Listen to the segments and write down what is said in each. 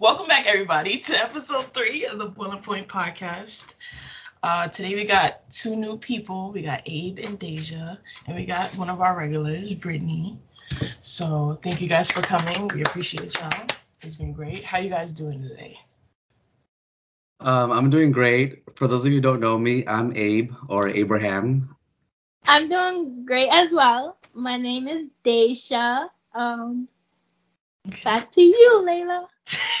Welcome back, everybody, to episode three of the Boiling Point podcast. Uh, today we got two new people. We got Abe and Dasia, and we got one of our regulars, Brittany. So thank you guys for coming. We appreciate y'all. It's been great. How you guys doing today? Um, I'm doing great. For those of you who don't know me, I'm Abe or Abraham. I'm doing great as well. My name is Dasia. Um, back to you, Layla.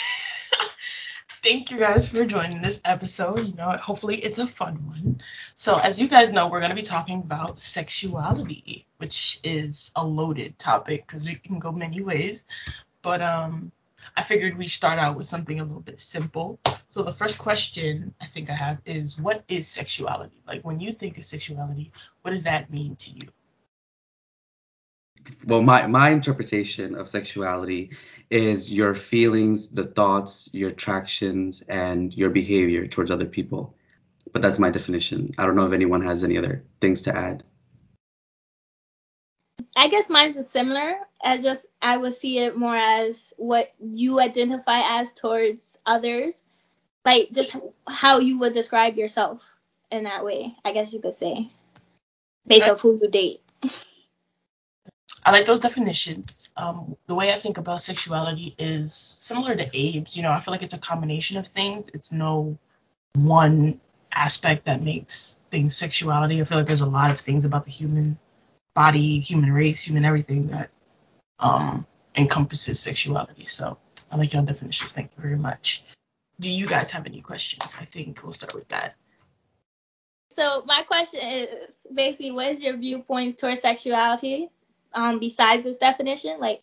Thank you guys for joining this episode. You know, hopefully it's a fun one. So, as you guys know, we're going to be talking about sexuality, which is a loaded topic because we can go many ways. But um, I figured we start out with something a little bit simple. So, the first question I think I have is what is sexuality? Like, when you think of sexuality, what does that mean to you? Well my my interpretation of sexuality is your feelings the thoughts your attractions and your behavior towards other people but that's my definition i don't know if anyone has any other things to add I guess mine's is similar. I just I would see it more as what you identify as towards others, like just how you would describe yourself in that way. I guess you could say, based off who you date. I like those definitions. Um, the way I think about sexuality is similar to Abe's. You know, I feel like it's a combination of things. It's no one aspect that makes things sexuality. I feel like there's a lot of things about the human body, human race, human everything that um, encompasses sexuality. So I like your definitions. Thank you very much. Do you guys have any questions? I think we'll start with that. So my question is basically, what is your viewpoints towards sexuality? Um, besides this definition? Like,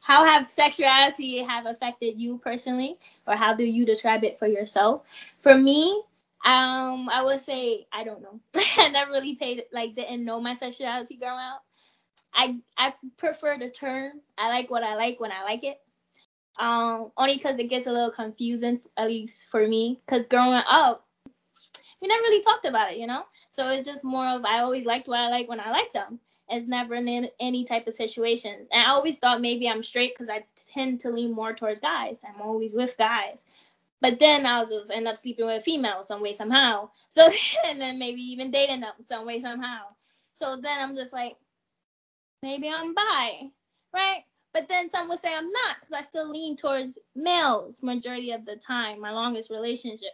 how have sexuality have affected you personally, or how do you describe it for yourself? For me, um, I would say I don't know. I never really paid like didn't know my sexuality growing up. I I prefer the term. I like what I like when I like it. Um, only because it gets a little confusing, at least for me. Because growing up, we never really talked about it, you know. So it's just more of I always liked what I like when I liked them as never in any type of situations. And I always thought maybe I'm straight because I tend to lean more towards guys. I'm always with guys. But then I was just end up sleeping with a female some way somehow. So and then maybe even dating them some way somehow. So then I'm just like, maybe I'm bi, right? But then some would say I'm not because I still lean towards males majority of the time. My longest relationship,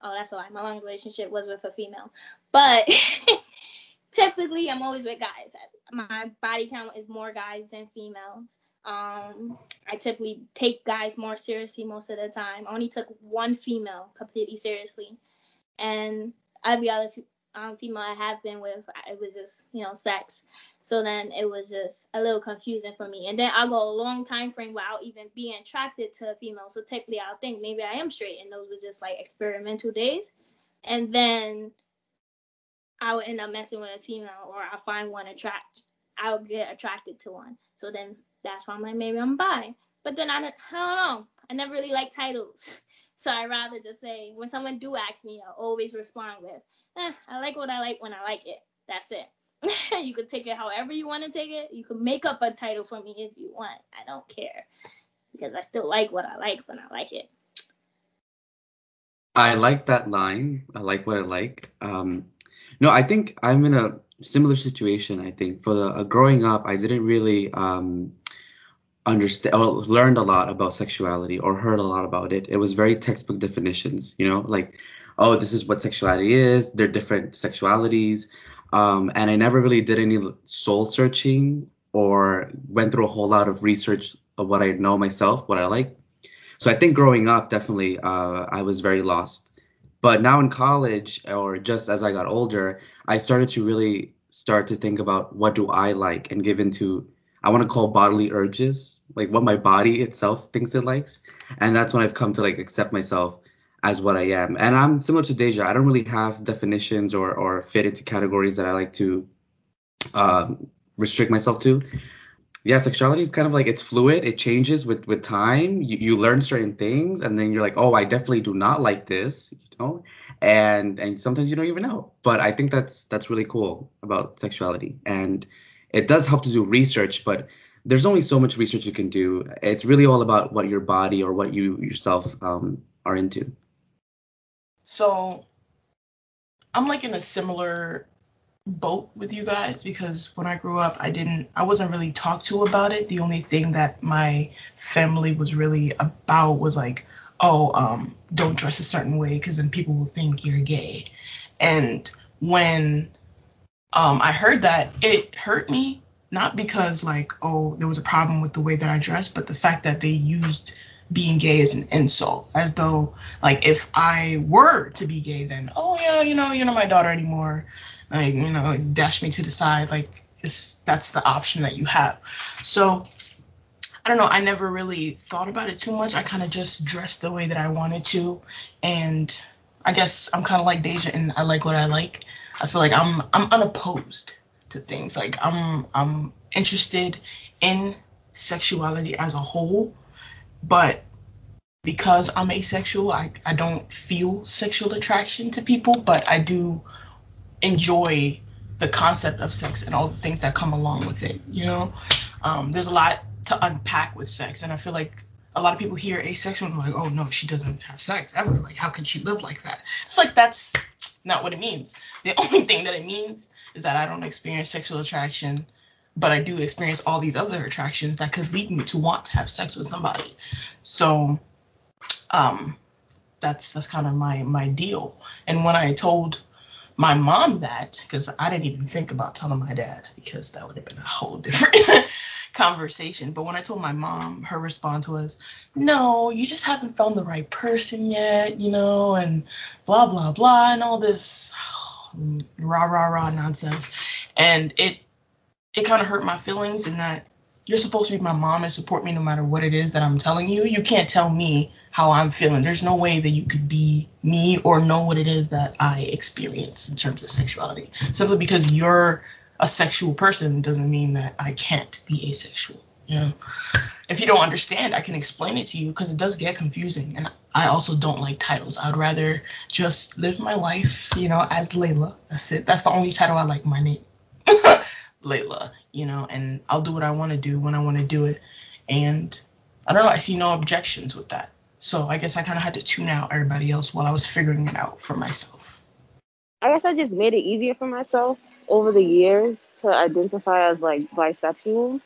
oh that's a lie. My longest relationship was with a female, but typically I'm always with guys. My body count is more guys than females. Um, I typically take guys more seriously most of the time. I only took one female completely seriously, and every other um, female I have been with, it was just you know sex. So then it was just a little confusing for me. And then I'll go a long time frame without even being attracted to a female. So typically I'll think maybe I am straight, and those were just like experimental days. And then I would end up messing with a female or I find one attract I would get attracted to one. So then that's why I'm like maybe I'm bi. But then I don't, I don't know. I never really like titles. So I rather just say when someone do ask me, I'll always respond with, eh, I like what I like when I like it. That's it. you can take it however you want to take it. You can make up a title for me if you want. I don't care because I still like what I like when I like it. I like that line. I like what I like. Um, no, I think I'm in a similar situation. I think for the, uh, growing up, I didn't really um, understand or learned a lot about sexuality or heard a lot about it. It was very textbook definitions, you know, like, oh, this is what sexuality is. There are different sexualities. Um, and I never really did any soul searching or went through a whole lot of research of what I know myself, what I like. So I think growing up, definitely, uh, I was very lost. But now in college, or just as I got older, I started to really start to think about what do I like and give into I want to call bodily urges, like what my body itself thinks it likes. And that's when I've come to like accept myself as what I am. And I'm similar to Dasia. I don't really have definitions or or fit into categories that I like to um, restrict myself to yeah, sexuality is kind of like it's fluid. It changes with with time. You, you learn certain things, and then you're like, oh, I definitely do not like this, you know. And and sometimes you don't even know. But I think that's that's really cool about sexuality, and it does help to do research. But there's only so much research you can do. It's really all about what your body or what you yourself um, are into. So I'm like in a similar boat with you guys because when I grew up, I didn't, I wasn't really talked to about it. The only thing that my family was really about was like, oh, um, don't dress a certain way because then people will think you're gay. And when um, I heard that, it hurt me, not because like, oh, there was a problem with the way that I dressed, but the fact that they used being gay as an insult, as though like if I were to be gay, then oh yeah, you know, you're not my daughter anymore like you know dash me to the side like it's that's the option that you have. So i don't know i never really thought about it too much. I kind of just dressed the way that i wanted to. And i guess i'm kind of like dasia and i like what i like. I feel like i'm i'm unopposed to things. Like i'm i'm interested in sexuality as a whole. But because i'm asexual i, I don't feel sexual attraction to people but i do enjoy the concept of sex and all the things that come along with it. You know, um, there's a lot to unpack with sex, and I feel like a lot of people hear asexual and like, oh no, she doesn't have sex ever. Like, how can she live like that? It's like that's not what it means. The only thing that it means is that I don't experience sexual attraction, but I do experience all these other attractions that could lead me to want to have sex with somebody. So, um, that's that's kind of my my deal. And when I told my mom that because I didn't even think about telling my dad because that would have been a whole different conversation. But when I told my mom, her response was, "No, you just haven't found the right person yet, you know, and blah blah blah and all this rah rah rah nonsense." And it it kind of hurt my feelings in that you're supposed to be my mom and support me no matter what it is that I'm telling you. You can't tell me how I'm feeling. There's no way that you could be me or know what it is that I experience in terms of sexuality. Simply because you're a sexual person doesn't mean that I can't be asexual. You know, if you don't understand, I can explain it to you because it does get confusing. And I also don't like titles. I'd rather just live my life, you know, as Layla. That's it. That's the only title I like my name. Layla, you know, and I'll do what I want to do when I want to do it. And I don't know, I see no objections with that. So I guess I kind of had to tune out everybody else while I was figuring it out for myself. I guess I just made it easier for myself over the years to identify as like bisexual.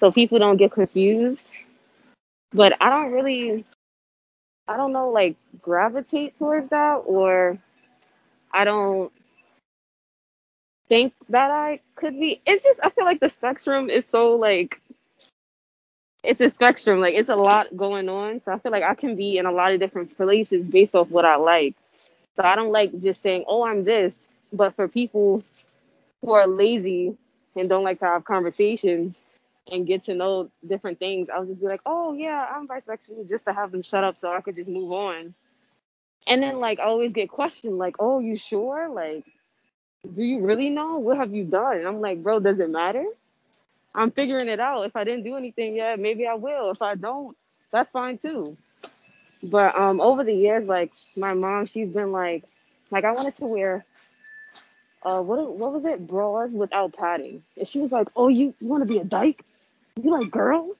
So people don't get confused. But I don't really I don't know like gravitate towards that or I don't think that I could be. It's just I feel like the spectrum is so like it's a spectrum. Like it's a lot going on. So I feel like I can be in a lot of different places based off what I like. So I don't like just saying, oh, I'm this. But for people who are lazy and don't like to have conversations and get to know different things, I'll just be like, oh, yeah, I'm bisexual just to have them shut up so I could just move on. And then, like, I always get questioned, like, oh, you sure? Like, do you really know? What have you done? And I'm like, bro, does it matter? I'm figuring it out. If I didn't do anything yet, maybe I will. If I don't, that's fine too. But um, over the years, like my mom, she's been like, like I wanted to wear, uh, what what was it, bras without padding, and she was like, oh, you, you want to be a dyke? You like girls?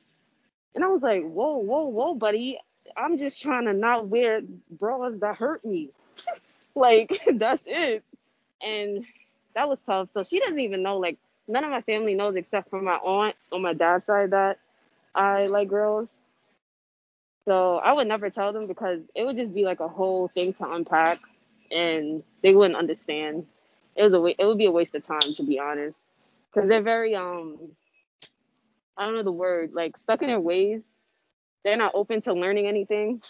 And I was like, whoa, whoa, whoa, buddy, I'm just trying to not wear bras that hurt me. like that's it. And that was tough. So she doesn't even know like none of my family knows except for my aunt on my dad's side that I like girls. So I would never tell them because it would just be like a whole thing to unpack, and they wouldn't understand. It was a it would be a waste of time to be honest, because they're very um I don't know the word like stuck in their ways. They're not open to learning anything.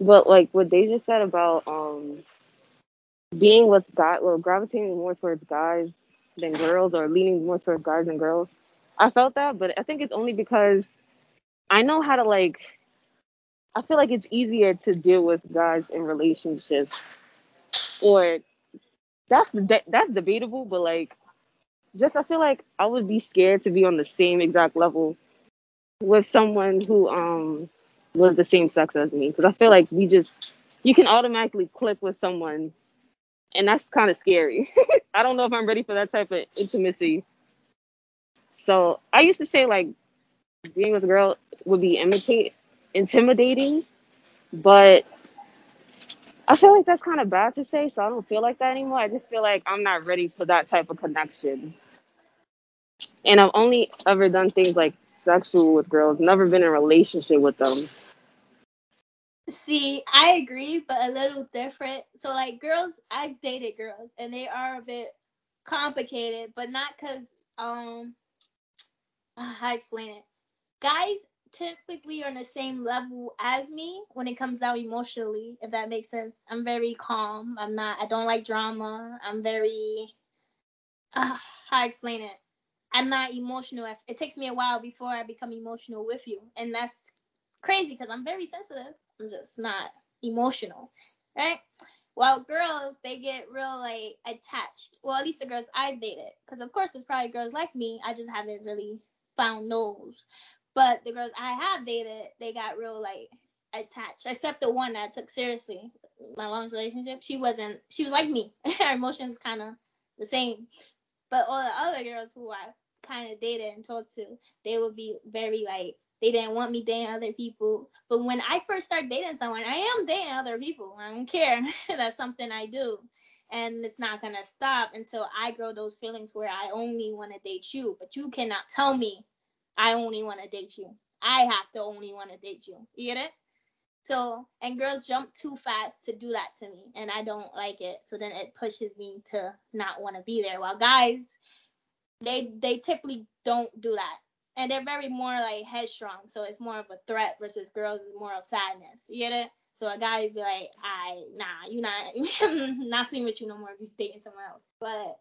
But like what they just said about um being with guys, well, gravitating more towards guys than girls or leaning more towards guys than girls. I felt that, but I think it's only because I know how to like. I feel like it's easier to deal with guys in relationships, or that's that's debatable. But like, just I feel like I would be scared to be on the same exact level with someone who um was the same sex as me because I feel like we just you can automatically click with someone and that's kind of scary. I don't know if I'm ready for that type of intimacy. So I used to say like being with a girl would be imitate intimidating, but I feel like that's kind of bad to say, so I don't feel like that anymore. I just feel like I'm not ready for that type of connection. And I've only ever done things like sexual with girls, never been in a relationship with them. See, I agree, but a little different. So, like, girls, I've dated girls, and they are a bit complicated, but not because, um, how I explain it. Guys typically are on the same level as me when it comes down emotionally, if that makes sense. I'm very calm. I'm not, I don't like drama. I'm very, uh, how I explain it. I'm not emotional. It takes me a while before I become emotional with you. And that's crazy because I'm very sensitive. I'm just not emotional, right? Well, girls, they get real like attached. Well, at least the girls I've dated, because of course there's probably girls like me. I just haven't really found those. But the girls I have dated, they got real like attached. Except the one that I took seriously, my longest relationship. She wasn't. She was like me. Her emotions kind of the same. But all the other girls who I kind of dated and talked to, they would be very like they didn't want me dating other people. But when I first start dating someone, I am dating other people. I don't care. That's something I do. And it's not gonna stop until I grow those feelings where I only want to date you. But you cannot tell me I only want to date you. I have to only want to date you. You get it? So, and girls jump too fast to do that to me, and I don't like it. So then it pushes me to not want to be there. While guys, they they typically don't do that and they're very more like headstrong. So it's more of a threat versus girls is more of sadness. You get it? So a guy would be like, I nah, you not not sleeping with you no more if you dating someone else. But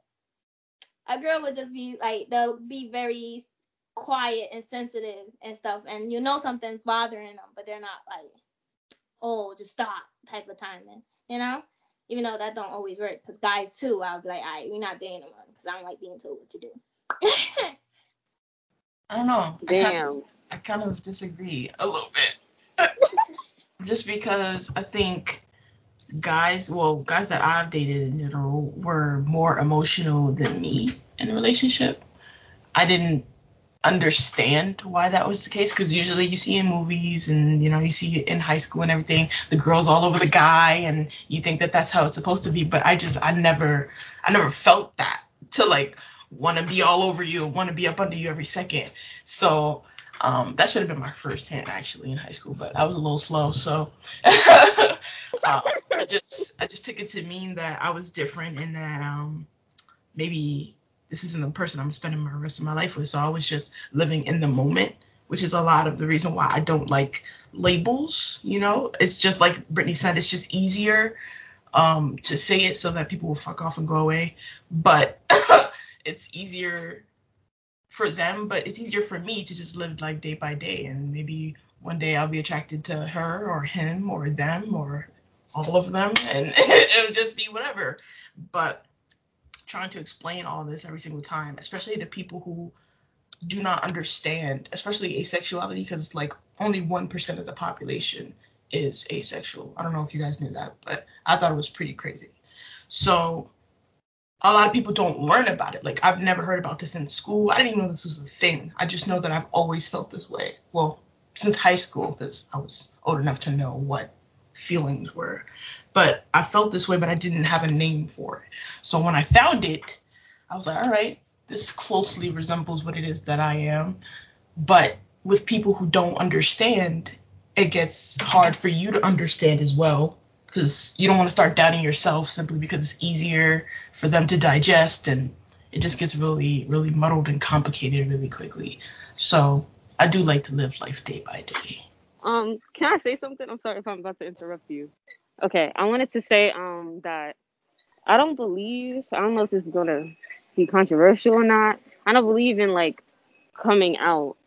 a girl would just be like they'll be very quiet and sensitive and stuff, and you know something's bothering them, but they're not like, oh, just stop type of timing, you know? Even though that don't always work, because guys too, I'll be like, all right, we're not dating no because I don't like being told what to do. I don't know. Damn. I kind, of, I kind of disagree a little bit. Just because I think guys, well, guys that I've dated in general were more emotional than me in a relationship. I didn't understand why that was the case because usually you see in movies and you know you see it in high school and everything the girls all over the guy and you think that that's how it's supposed to be but i just i never i never felt that to like want to be all over you, want to be up under you every second. So um, that should have been my first hint actually in high school, but I was a little slow, so um, I just I just took it to mean that I was different and that um, maybe this isn't the person I'm spending my rest of my life with. So I was just living in the moment, which is a lot of the reason why I don't like labels. You know, it's just like Brittany said, it's just easier um, to say it so that people will fuck off and go away. But it's easier for them, but it's easier for me to just live like day by day. And maybe one day I'll be attracted to her or him or them or all of them, and it'll just be whatever. But trying to explain all this every single time, especially to people who do not understand, especially asexuality, because like only 1% of the population is asexual. I don't know if you guys knew that, but I thought it was pretty crazy. So a lot of people don't learn about it. Like I've never heard about this in school. I didn't even know this was a thing. I just know that I've always felt this way. Well, since high school, because I was old enough to know what feelings were. But I felt this way, but I didn't have a name for it. So when I found it, I was like, all right, this closely resembles what it is that I am. But with people who don't understand, it gets hard for you to understand as well because you don't want to start doubting yourself simply because it's easier for them to digest and it just gets really really muddled and complicated really quickly. So i do like to live life day by day. Um can i say something? I'm sorry if i'm about to interrupt you. Okay i wanted to say um that i don't believe i don't know if this is to be controversial or not. I don't believe in like coming out.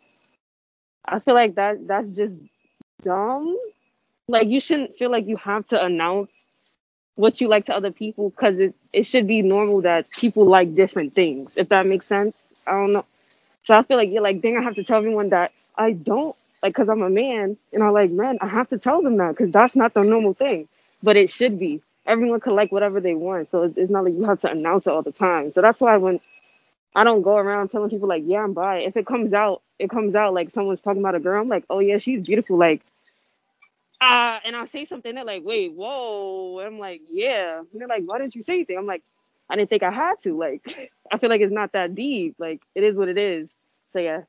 I feel like that that's just dumb like you shouldn't feel like you have to announce what you like to other people because it, it should be normal that people like different things if that makes sense i don't know so i feel like you're like dang i have to tell everyone that i don't like because i'm a man and i'm like man i have to tell them that because that's not the normal thing but it should be everyone can like whatever they want so it's not like you have to announce it all the time so that's why when I don't go around telling people like, yeah, I'm bi. If it comes out, it comes out like someone's talking about a girl. I'm like, oh yeah, she's beautiful. Like, uh, and I'll say something. They're like, wait, whoa. And I'm like, yeah. And they're like, why didn't you say anything? I'm like, I didn't think I had to. Like, I feel like it's not that deep. Like, it is what it is. So yeah,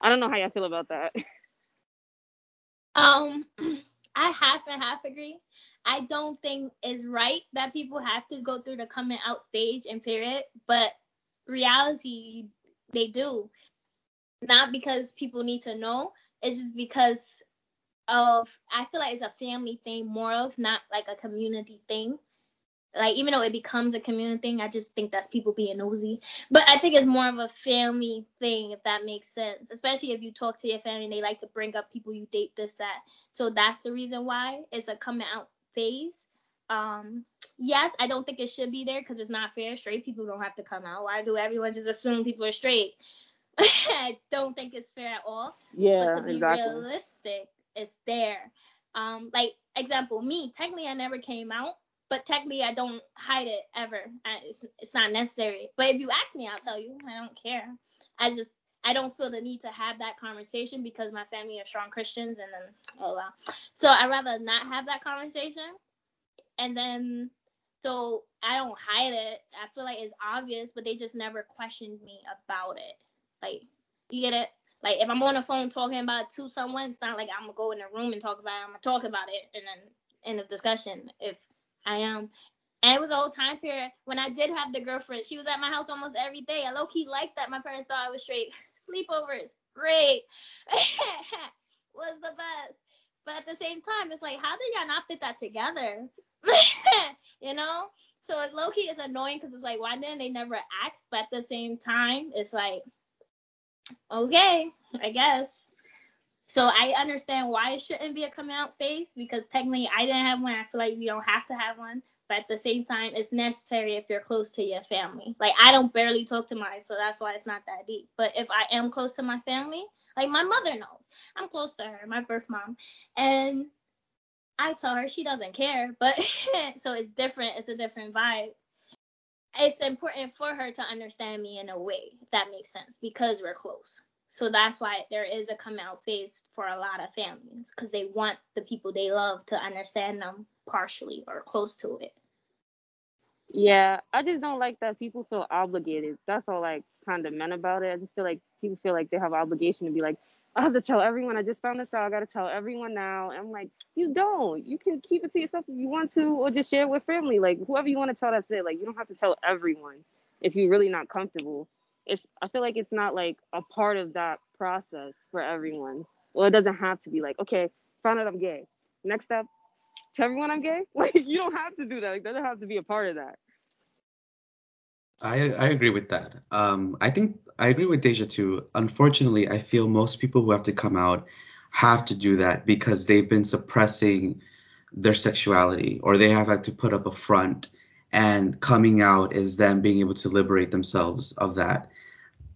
I don't know how y'all feel about that. Um, I half and half agree. I don't think it's right that people have to go through the coming out stage and period, but reality they do. Not because people need to know, it's just because of I feel like it's a family thing more of not like a community thing like even though it becomes a community thing, I just think that's people being nosy. But I think it's more of a family thing, if that makes sense. Especially if you talk to your family and they like to bring up people you date, this, that. So that's the reason why it's a coming out phase. Um, yes, I don't think it should be there because it's not fair. Straight people don't have to come out. Why do everyone just assume people are straight? I don't think it's fair at all. Yeah, but to be exactly. realistic, it's there. Um, like example, me, technically I never came out but technically I don't hide it ever. I, it's, it's not necessary. But if you ask me, I'll tell you. I don't care. I just I don't feel the need to have that conversation because my family are strong Christians and then oh wow. So I rather not have that conversation. And then so I don't hide it. I feel like it's obvious, but they just never questioned me about it. Like you get it? Like if I'm on the phone talking about it to someone, it's not like I'm gonna go in the room and talk about it. I'm gonna talk about it and then end of discussion. If I am. And it was a whole time period when I did have the girlfriend. She was at my house almost every day. I low key liked that. My parents thought I was straight. Sleepovers, great. was the best. But at the same time, it's like, how did y'all not fit that together? you know? So low key is annoying because it's like, why didn't they never ask? But at the same time, it's like, okay, I guess. So I understand why it shouldn't be a coming out phase because technically I didn't have one. I feel like you don't have to have one. But at the same time, it's necessary if you're close to your family. Like I don't barely talk to mine, so that's why it's not that deep. But if I am close to my family, like my mother knows, I'm close to her, my birth mom, and I tell her she doesn't care. But so it's different. It's a different vibe. It's important for her to understand me in a way that makes sense because we're close. So that's why there is a come out phase for a lot of families because they want the people they love to understand them partially or close to it. Yeah, I just don't like that people feel obligated. That's all I kind of meant about it. I just feel like people feel like they have obligation to be like, I have to tell everyone. I just found this out. I got to tell everyone now. And I'm like, you don't. You can keep it to yourself if you want to, or just share it with family. Like whoever you want to tell, that's it. Like you don't have to tell everyone if you're really not comfortable it's I feel like it's not like a part of that process for everyone. Well, it doesn't have to be like, okay, found out I'm gay. Next step, tell everyone I'm gay. Like you don't have to do that. Like that doesn't have to be a part of that. I I agree with that. Um, I think I agree with Dasia too. Unfortunately, I feel most people who have to come out have to do that because they've been suppressing their sexuality or they have had to put up a front and coming out is them being able to liberate themselves of that.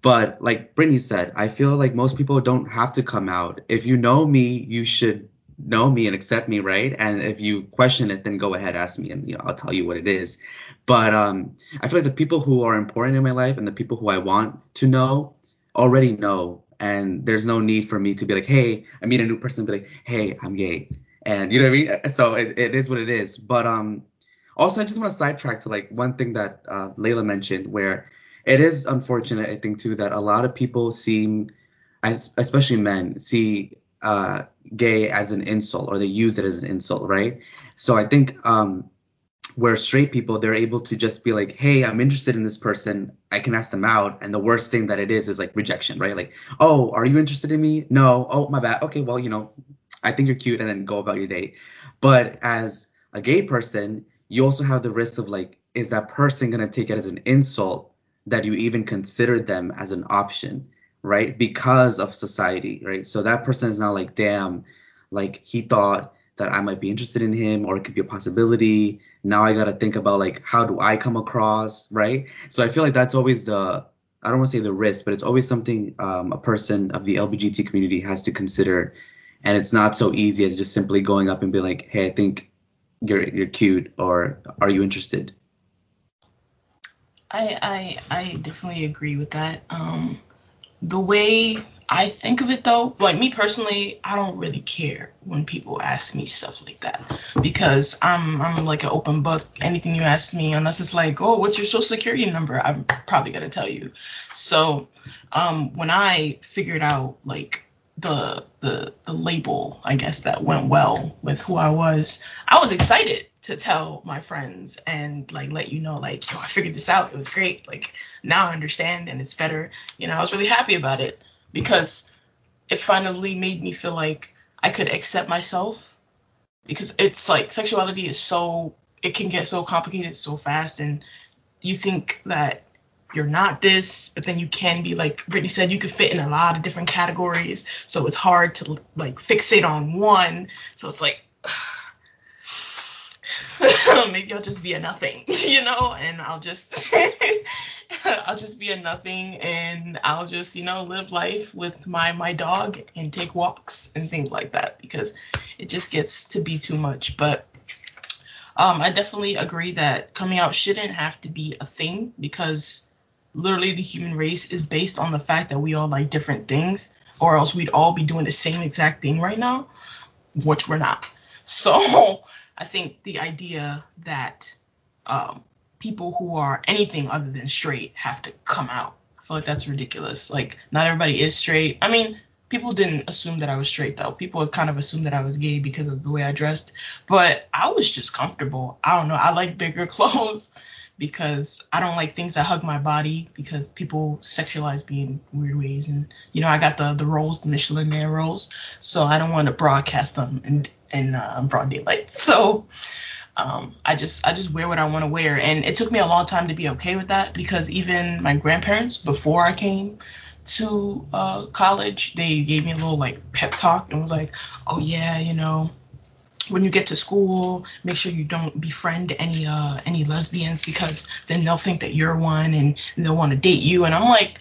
But like Brittany said, I feel like most people don't have to come out. If you know me, you should know me and accept me, right? And if you question it, then go ahead, ask me, and you know I'll tell you what it is. But um, I feel like the people who are important in my life and the people who I want to know already know, and there's no need for me to be like, hey, I meet a new person, be like, hey, I'm gay, and you know what I mean. So it, it is what it is. But um, also I just want to sidetrack to like one thing that uh, Layla mentioned, where it is unfortunate, I think, too, that a lot of people seem, as especially men, see uh, gay as an insult or they use it as an insult, right? So I think um, where straight people they're able to just be like, hey, I'm interested in this person, I can ask them out, and the worst thing that it is is like rejection, right? Like, oh, are you interested in me? No. Oh, my bad. Okay, well, you know, I think you're cute, and then go about your day. But as a gay person, you also have the risk of like, is that person gonna take it as an insult that you even considered them as an option, right? Because of society, right? So that person is now like, damn, like he thought that I might be interested in him or it could be a possibility. Now I got to think about like, how do I come across, right? So I feel like that's always the, I don't want to say the risk, but it's always something um, a person of the LGBT community has to consider. And it's not so easy as just simply going up and be like, hey, I think you're you're cute or are you interested? I I I definitely agree with that. Um, the way I think of it though, like me personally, I don't really care when people ask me stuff like that because I'm I'm like an open book. Anything you ask me, unless it's like, oh, what's your social security number, I'm probably gonna tell you. So, um, when I figured out like the the the label, I guess that went well with who I was, I was excited to tell my friends and like let you know like yo I figured this out. It was great. Like now I understand and it's better. You know I was really happy about it because it finally made me feel like I could accept myself because it's like sexuality is so it can get so complicated so fast and you think that you're not this but then you can be like Brittany said you could fit in a lot of different categories. So it's hard to like fixate on one. So it's like maybe I'll just be a nothing, you know, and I'll just I'll just be a nothing and I'll just, you know, live life with my my dog and take walks and things like that because it just gets to be too much. But um, I definitely agree that coming out shouldn't have to be a thing because literally the human race is based on the fact that we all like different things or else we'd all be doing the same exact thing right now, which we're not. So I think the idea that um, people who are anything other than straight have to come out, I feel like that's ridiculous. Like, not everybody is straight. I mean, people didn't assume that I was straight though. People kind of assumed that I was gay because of the way I dressed, but I was just comfortable. I don't know. I like bigger clothes because I don't like things that hug my body because people sexualize me in weird ways. And you know I got the the rolls the Michelin Man rolls so I don't want to broadcast them in in uh, broad daylight. So um, I just I just wear what I want to wear. And it took me a long time to be okay with that because even my grandparents before I came to uh, college they gave me a little like pep talk and was like oh yeah you know when you get to school, make sure you don't befriend any uh any lesbians because then they'll think that you're one and they'll want to date you. And I'm like,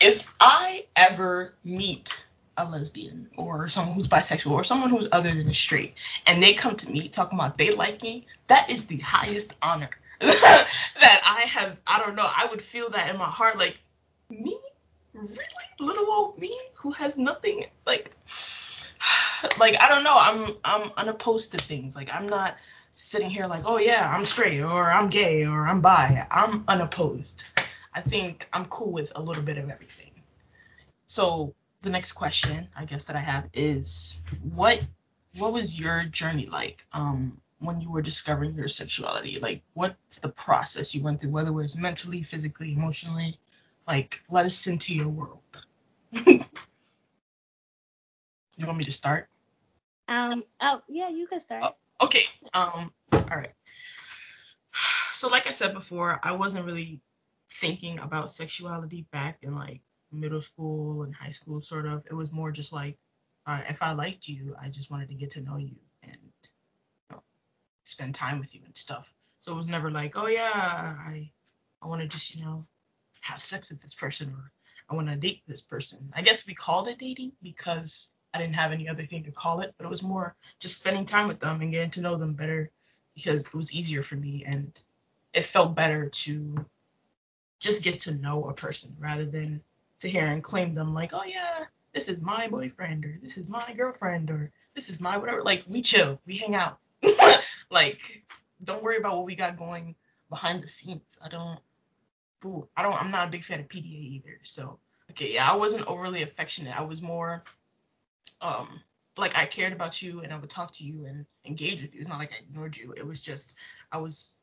if I ever meet a lesbian or someone who's bisexual or someone who's other than straight and they come to me talking about they like me, that is the highest honor that I have. I don't know. I would feel that in my heart, like me, really, little old me who has nothing like like I don't know. I'm I'm unopposed to things. Like I'm not sitting here like, oh yeah, I'm straight or I'm gay or I'm bi. I'm unopposed. I think I'm cool with a little bit of everything. So the next question I guess that I have is what what was your journey like um when you were discovering your sexuality? Like what's the process you went through, whether it was mentally, physically, emotionally? Like let us into your world. You want me to start? Um. Oh, yeah, you can start. Oh, okay. Um. All right. So, like I said before, I wasn't really thinking about sexuality back in like middle school and high school, sort of. It was more just like, uh, if I liked you, I just wanted to get to know you and you know, spend time with you and stuff. So it was never like, oh yeah, I I want to just you know have sex with this person or I want to date this person. I guess we called it dating because I didn't have any other thing to call it, but it was more just spending time with them and getting to know them better because it was easier for me and it felt better to just get to know a person rather than to hear and claim them like, oh yeah, this is my boyfriend or this is my girlfriend or this is my whatever. Like we chill, we hang out. like don't worry about what we got going behind the scenes. I don't. Ooh, I don't. I'm not a big fan of PDA either. So okay, yeah, I wasn't overly affectionate. I was more um like I cared about you and I would talk to you and engage with you. It's not like I ignored you. It was just I was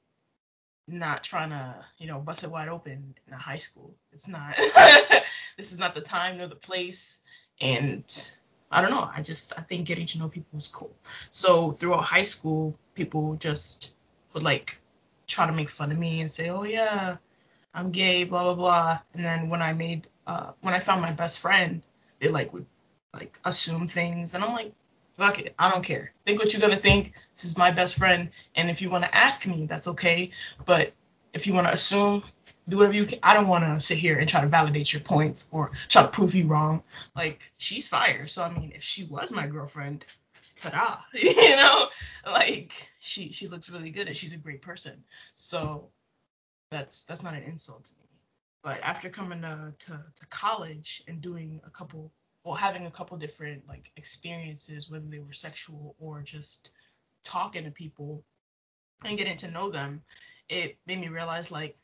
not trying to, you know, bust it wide open in a high school. It's not this is not the time nor the place. And I don't know. I just I think getting to know people was cool. So throughout high school, people just would like try to make fun of me and say, Oh yeah, I'm gay, blah blah blah. And then when I made uh when I found my best friend, they like would like assume things and I'm like, fuck it, I don't care. Think what you're gonna think. This is my best friend, and if you want to ask me, that's okay. But if you want to assume, do whatever you can. I don't want to sit here and try to validate your points or try to prove you wrong. Like she's fire, so I mean, if she was my girlfriend, ta-da, you know, like she she looks really good and she's a great person. So That's that's not an insult to me. But after coming to, to, to college and doing a couple, well, having a couple different like experiences, whether they were sexual or just talking to people and getting to know them, it made me realize like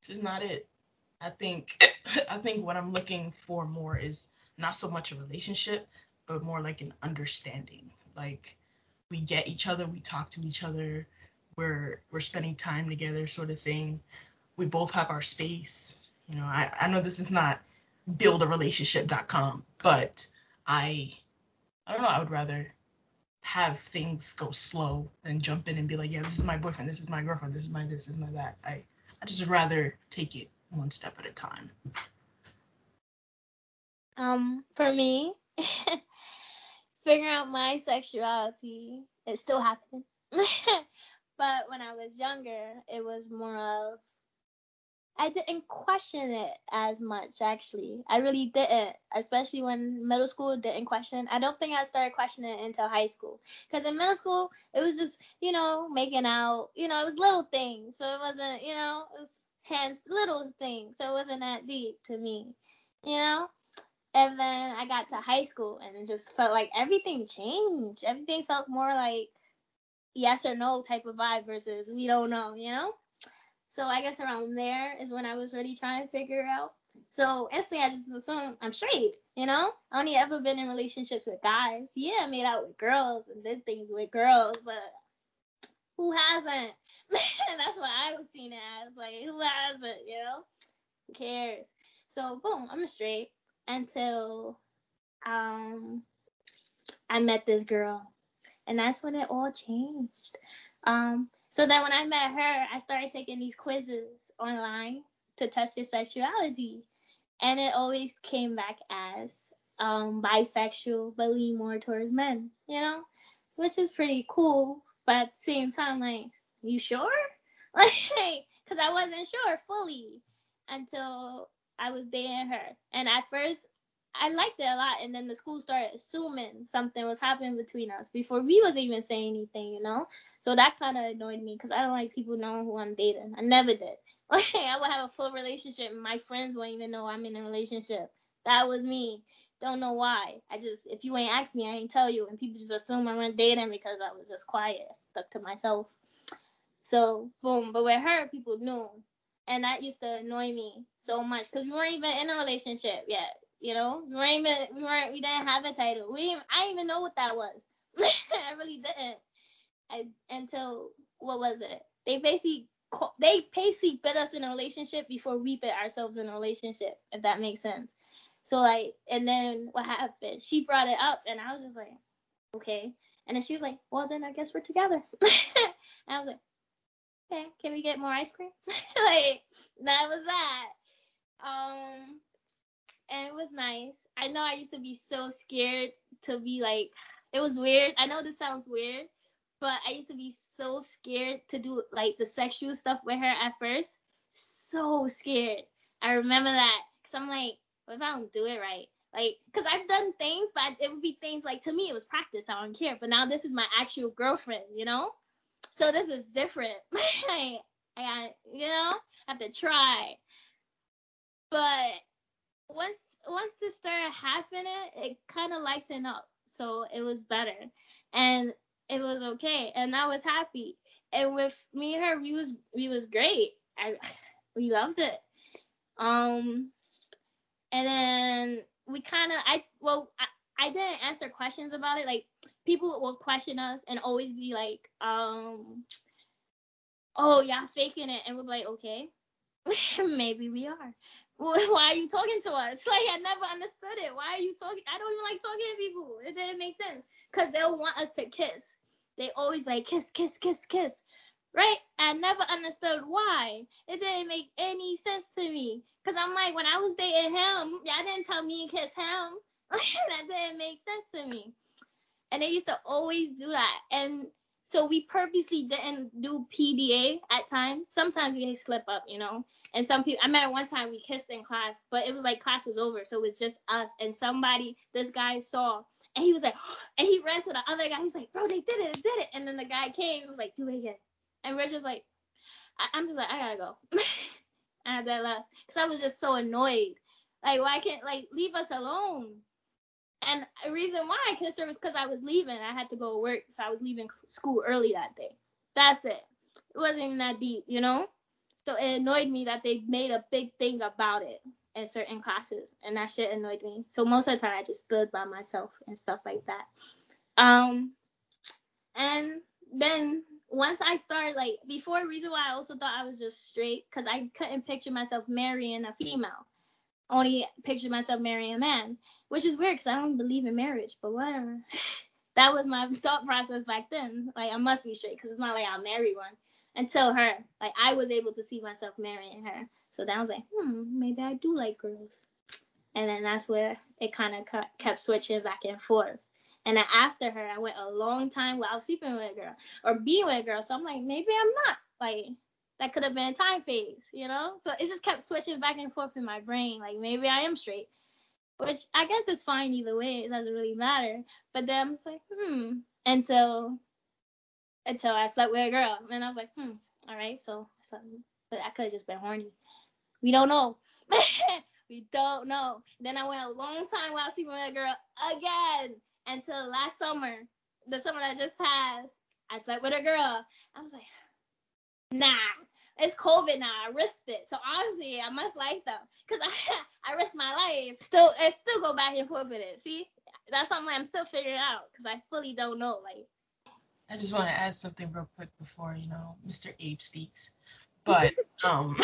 this is not it. I think I think what I'm looking for more is not so much a relationship, but more like an understanding. Like we get each other, we talk to each other, we're we're spending time together, sort of thing. We both have our space. You know, I, I know this is not buildarelationship.com, but I I don't know, I would rather have things go slow than jump in and be like, yeah, this is my boyfriend, this is my girlfriend, this is my this, this is my that. I I just rather take it one step at a time. Um, for me, figuring out my sexuality, it still happened. but when I was younger, it was more of I didn't question it as much actually. I really didn't, especially when middle school didn't question. I don't think I started questioning it until high school. Cuz in middle school, it was just, you know, making out, you know, it was little things. So it wasn't, you know, it was hands little things. So it wasn't that deep to me, you know? And then I got to high school and it just felt like everything changed. Everything felt more like yes or no type of vibe versus we don't know, you know? So I guess around there is when I was really trying to figure out. So instantly I just assumed I'm straight, you know? I only ever been in relationships with guys. Yeah, I made out with girls and did things with girls, but who hasn't? That's what I was seen as. Like, who hasn't, you know? Who cares? So boom, I'm straight until um I met this girl. And that's when it all changed. Um so then when I met her, I started taking these quizzes online to test your sexuality. And it always came back as um, bisexual, but lean more towards men, you know? Which is pretty cool. But at the same time, like, you sure? Like, hey, because I wasn't sure fully until I was dating her. And at first, I liked it a lot, and then the school started assuming something was happening between us before we was even saying anything, you know. So that kind of annoyed me because I don't like people knowing who I'm dating. I never did. Like I would have a full relationship, and my friends wouldn't even know I'm in a relationship. That was me. Don't know why. I just if you ain't ask me, I ain't tell you, and people just assume I went dating because I was just quiet, stuck to myself. So boom. But with her, people knew, and that used to annoy me so much because we weren't even in a relationship yet. You know, we weren't even we weren't we didn't have a title. We I didn't even know what that was. I really didn't. I, until what was it? They basically they basically put us in a relationship before we put ourselves in a relationship, if that makes sense. So like, and then what happened? She brought it up, and I was just like, okay. And then she was like, well, then I guess we're together. and I was like, okay, can we get more ice cream? like that was that. Um, and it was nice. I know I used to be so scared to be like, it was weird. I know this sounds weird, but I used to be so scared to do like the sexual stuff with her at first. So scared. I remember that because I'm like, what if I don't do it right? Like, because I've done things, but it would be things like to me it was practice. I don't care. But now this is my actual girlfriend, you know? So this is different. I, I, you know, I have to try. But once once this started happening, it kind of lightened up. So it was better, and it was okay, and I was happy. And with me and her, we was we was great. I we loved it. Um, and then we kind of I well I, I didn't answer questions about it. Like people will question us and always be like, um, oh y'all faking it, and we're like, okay, maybe we are. why are you talking to us? Like I never understood it. Why are you talking? I don't even like talking to people. It didn't make sense. Cause they'll want us to kiss. They always like kiss, kiss, kiss, kiss. Right? I never understood why. It didn't make any sense to me. Cause I'm like, when I was dating him, y'all didn't tell me to kiss him. that didn't make sense to me. And they used to always do that. And so we purposely didn't do PDA at times. Sometimes we slip up, you know. And some people, I remember one time we kissed in class, but it was like class was over, so it was just us. And somebody, this guy saw, and he was like, and he ran to the other guy. He's like, bro, they did it, they did it. And then the guy came, and was like, do it again. And we're just like, I, I'm just like, I gotta go. and I left because I was just so annoyed. Like, why can't like leave us alone? And the reason why I kissed her was because I was leaving. I had to go to work, so I was leaving school early that day. That's it. It wasn't even that deep, you know. So it annoyed me that they made a big thing about it in certain classes, and that shit annoyed me. So most of the time, I just stood by myself and stuff like that. Um, and then once I started like before, reason why I also thought I was just straight, cause I couldn't picture myself marrying a female. Only picture myself marrying a man, which is weird, cause I don't believe in marriage, but whatever. that was my thought process back then. Like I must be straight, cause it's not like I'll marry one until her. Like I was able to see myself marrying her. So I was like, hmm, maybe I do like girls. And then that's where it kind of kept switching back and forth. And then after her, I went a long time without sleeping with a girl or being with a girl. So I'm like, maybe I'm not. Like, that could have been a time phase, you know? So it just kept switching back and forth in my brain. Like, maybe I am straight, which I guess is fine either way. It doesn't really matter. But then I'm just like, hmm. Until until I slept with a girl. And I was like, hmm, all right, so something. But I could have just been horny. We don't know. we don't know. Then I went a long time without sleeping with a girl again until last summer, the summer that just passed. I slept with a girl. I was like, nah, it's COVID now. I risked it. So honestly, I must like them because I I risked my life. Still, I still go back and forth with it. See, that's why I'm I'm still figuring out because I fully don't know. Like, I just want to add something real quick before you know Mr. Abe speaks, but um,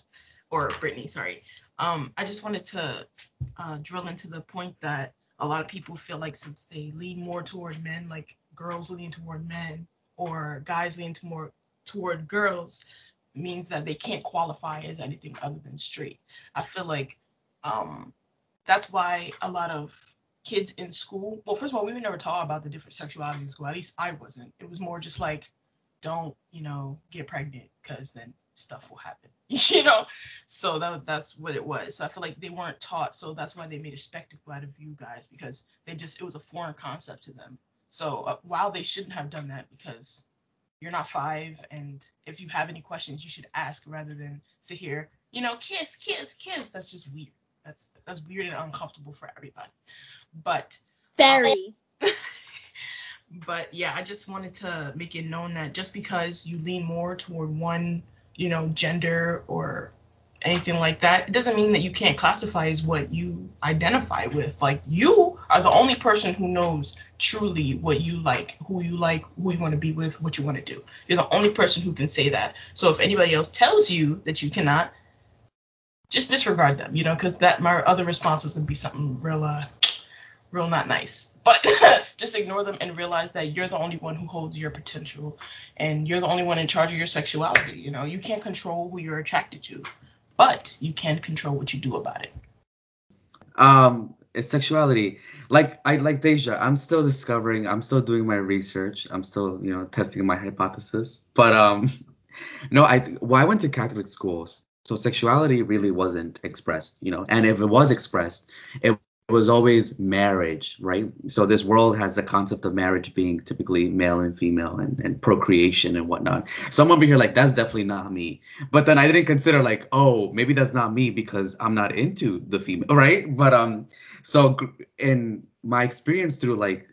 or Brittany, sorry. Um, I just wanted to uh, drill into the point that a lot of people feel like since they lean more toward men, like girls lean toward men or guys lean to more toward girls, means that they can't qualify as anything other than straight. I feel like um, that's why a lot of kids in school, well, first of all, we would never taught about the different sexualities in school. At least I wasn't. It was more just like, don't, you know, get pregnant because then stuff will happen, you know. So that that's what it was. So I feel like they weren't taught, so that's why they made a spectacle out of you guys because they just it was a foreign concept to them. So uh, while they shouldn't have done that because you're not five, and if you have any questions, you should ask rather than sit here, you know, kiss, kiss, kiss. That's just weird. That's that's weird and uncomfortable for everybody. But very. Um, but yeah, I just wanted to make it known that just because you lean more toward one you know, gender or anything like that, it doesn't mean that you can't classify as what you identify with. Like you are the only person who knows truly what you like, who you like, who you want to be with, what you want to do. You're the only person who can say that. So if anybody else tells you that you cannot, just disregard them, you know, because that my other response is gonna be something real, uh, real not nice. But just ignore them and realize that you're the only one who holds your potential and you're the only one in charge of your sexuality. You know, you can't control who you're attracted to, but you can control what you do about it. Um, it's sexuality. Like I like Dasia, I'm still discovering, I'm still doing my research, I'm still, you know, testing my hypothesis. But um no, I well, I went to Catholic schools. So sexuality really wasn't expressed, you know. And if it was expressed, it was always marriage, right? So this world has the concept of marriage being typically male and female and, and procreation and whatnot. So I'm over here like that's definitely not me. But then I didn't consider like, oh, maybe that's not me because I'm not into the female, right? But um, so in my experience through like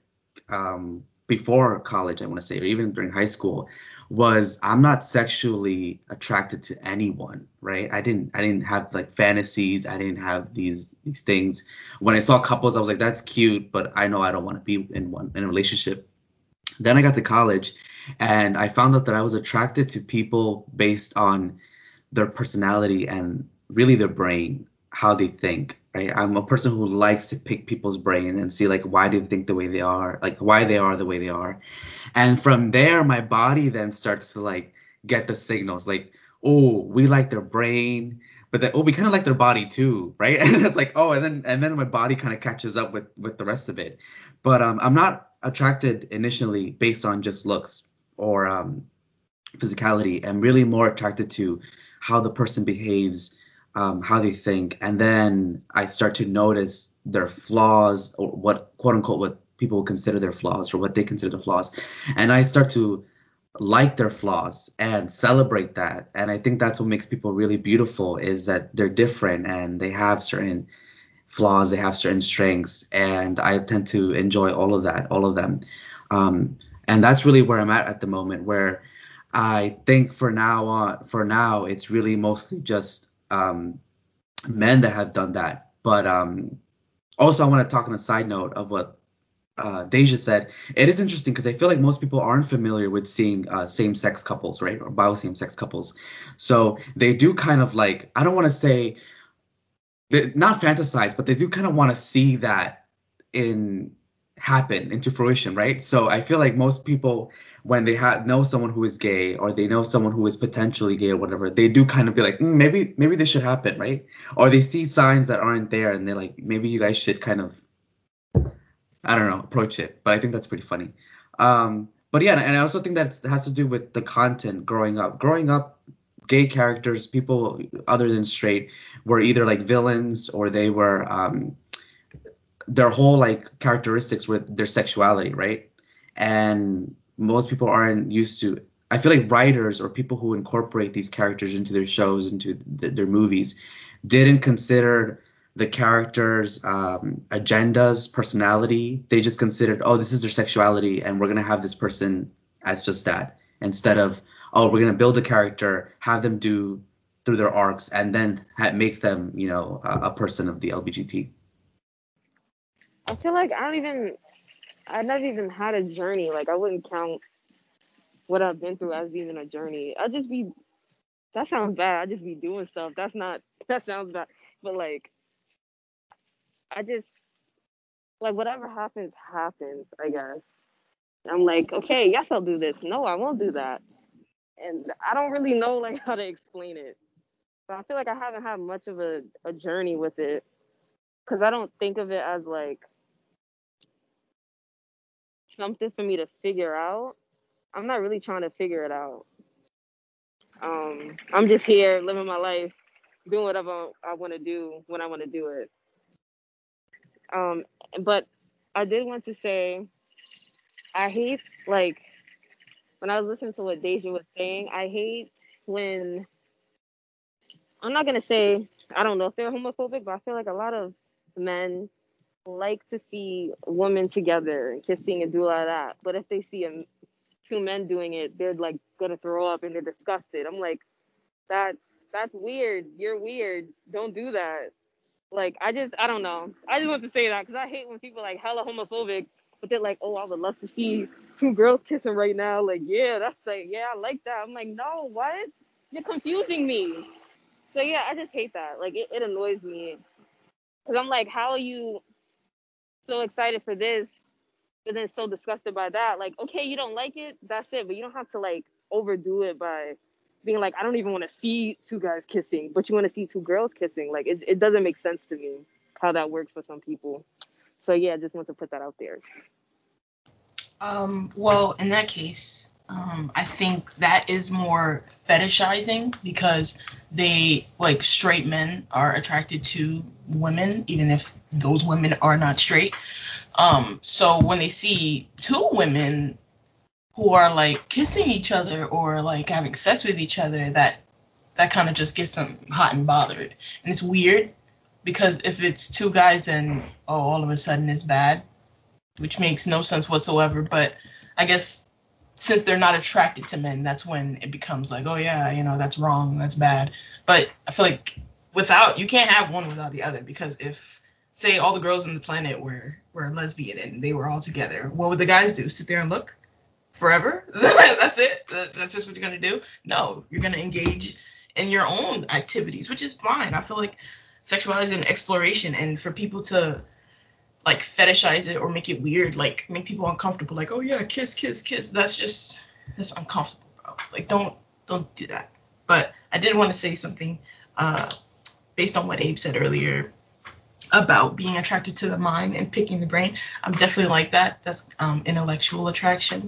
um before college, I want to say, or even during high school, was I'm not sexually attracted to anyone, right? I didn't I didn't have like fantasies, I didn't have these these things. When I saw couples, I was like, that's cute, but I know I don't want to be in one in a relationship. Then I got to college and I found out that I was attracted to people based on their personality and really their brain, how they think right? I'm a person who likes to pick people's brain and see like why do they think the way they are, like why they are the way they are. And from there my body then starts to like get the signals like, oh, we like their brain, but then oh, we kind of like their body too, right? And it's like, oh, and then and then my body kind of catches up with with the rest of it. But um I'm not attracted initially based on just looks or um physicality. I'm really more attracted to how the person behaves um, how they think, and then I start to notice their flaws or what quote unquote what people consider their flaws or what they consider their flaws, and I start to like their flaws and celebrate that. And I think that's what makes people really beautiful is that they're different and they have certain flaws, they have certain strengths, and I tend to enjoy all of that, all of them. Um, and that's really where I'm at at the moment, where I think for now on, for now, it's really mostly just um, men that have done that. But um, also, I want to talk on a side note of what uh, Dasia said. It is interesting because I feel like most people aren't familiar with seeing uh, same-sex couples, right, or bio same-sex couples. So they do kind of like I don't want to say not fantasize, but they do kind of want to see that in happen into fruition, right? So I feel like most people, when they have know someone who is gay or they know someone who is potentially gay or whatever, they do kind of be like, mm, maybe maybe this should happen, right? Or they see signs that aren't there and they're like, maybe you guys should kind of, I don't know, approach it. But I think that's pretty funny. Um, but yeah, and I also think that has to do with the content growing up. Growing up, gay characters, people other than straight, were either like villains or they were um, their whole like characteristics with their sexuality, right? And most people aren't used to. I feel like writers or people who incorporate these characters into their shows, into th- their movies, didn't consider the characters' um, agendas, personality. They just considered, oh, this is their sexuality, and we're gonna have this person as just that, instead of oh, we're gonna build a character, have them do through their arcs, and then ha- make them, you know, a, a person of the LBGT. I feel like I don't even, I never even had a journey. Like I wouldn't count what I've been through as even a journey. I just be, that sounds bad. I just be doing stuff. That's not, that sounds bad. But like, I just, like whatever happens, happens. I guess. I'm like, okay, yes, I'll do this. No, I won't do that and I don't really know like how to explain it. So I feel like I haven't had much of a, a journey with it because I don't think of it as like something for me to figure out. I'm not really trying to figure it out. Um, I'm just here living my life, doing whatever I want to do when I want to do it. Um, but I did want to say I hate like when I was listening to what Dasia was saying, I hate when I'm not gonna say I don't know if they're homophobic, but I feel like a lot of men like to see women together kissing and do all that. But if they see a, two men doing it, they're like gonna throw up and they're disgusted. I'm like, that's that's weird. You're weird. Don't do that. Like I just I don't know. I just want to say that because I hate when people like hella homophobic but they're like, oh, I would love to see two girls kissing right now. Like, yeah, that's like, yeah, I like that. I'm like, no, what? You're confusing me. So yeah, I just hate that. Like, it, it annoys me because I'm like, how are you so excited for this, but then so disgusted by that? Like, okay, you don't like it, that's it, but you don't have to like overdo it by being like, I don't even want to see two guys kissing, but you want to see two girls kissing. Like, it, it doesn't make sense to me how that works for some people. So yeah, just want to put that out there. Um, well, in that case, um, I think that is more fetishizing because they like straight men are attracted to women, even if those women are not straight. Um, so when they see two women who are like kissing each other or like having sex with each other, that that kind of just gets them hot and bothered. And it's weird because if it's two guys then oh all of a sudden it's bad which makes no sense whatsoever but i guess since they're not attracted to men that's when it becomes like oh yeah you know that's wrong that's bad. But i feel like without you can't have one without the other because if say all the girls on the planet were were lesbian and they were all together what would the guys do? Sit there and look forever? That's it? That's just what you're to do? No you're to engage in your own activities which is fine. I feel like sexuality is an exploration and for people to like fetishize it or make it weird like make people uncomfortable like oh yeah kiss kiss kiss. That's just that's uncomfortable bro. Like don't don't do that. But i did want to say something uh based on what abe said earlier about being attracted to the mind and picking the brain. I'm definitely like that. That's um, intellectual attraction.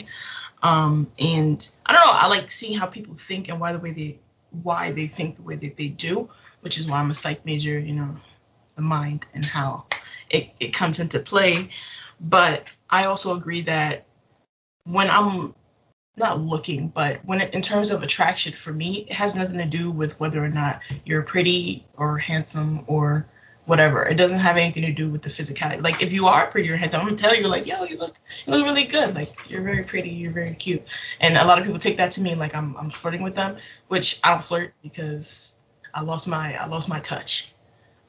Um, and i don't know i like seeing how people think and why the way they why they think the way that they do which is why I'm a psych major, you know, the mind and how it, it comes into play. But I also agree that when I'm not looking, but when it, in terms of attraction for me, it has nothing to do with whether or not you're pretty or handsome or whatever. It doesn't have anything to do with the physicality. Like if you are pretty or handsome, I'm gonna tell you like, yo, you look you look really good. Like you're very pretty, you're very cute. And a lot of people take that to mean like I'm I'm flirting with them, which I don't flirt because I lost my I lost my touch.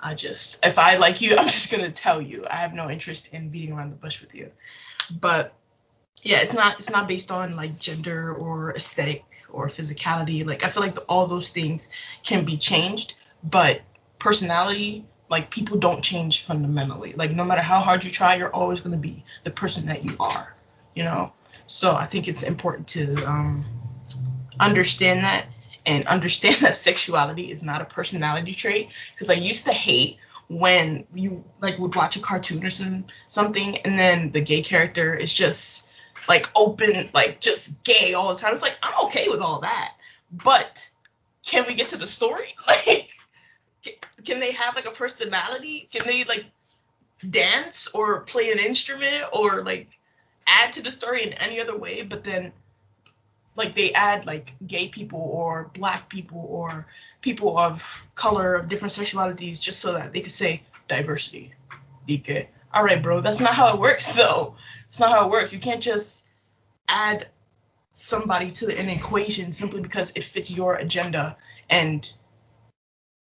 I just if I like you, I'm just gonna tell you. I have no interest in beating around the bush with you. But yeah, it's not it's not based on like gender or aesthetic or physicality. Like I feel like the, all those things can be changed, but personality like people don't change fundamentally. Like no matter how hard you try, you're always to be the person that you are, you know? So I think it's important to um, understand that and understand that sexuality is not a personality trait because I used to hate when you like would watch a cartoon or some, something and then the gay character is just like open like just gay all the time. It's like I'm okay with all that. But can we get to the story? Like can they have like a personality? Can they like dance or play an instrument or like add to the story in any other way? But then like they add like gay people or black people or people of color of different sexualities just so that they could say diversity. DK. All right, bro, that's not how it works though. It's not how it works. You can't just add somebody to an equation simply because it fits your agenda and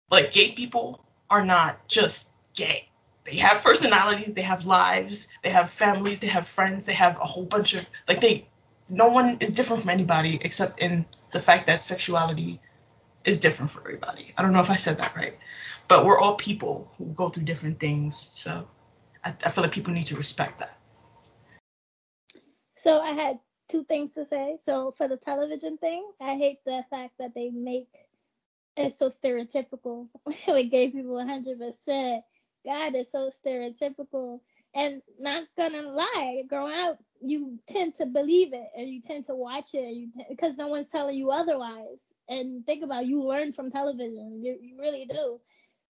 like gay people are not just gay. They have personalities, they have lives, they have families, they have friends, they have a whole bunch of like they no one is different from anybody except in the fact that sexuality is different for everybody. I don't know if I said that right. But we're all people who go through different things. So I, I feel like people need to respect that. So I had two things to say. So for the television thing, I hate the fact that they make it's so stereotypical we gave people 100%. God, it's so stereotypical. And not gonna lie, growing up, you tend to believe it and you tend to watch it because no one's telling you otherwise. And think about it, you learn from television, you, you really do.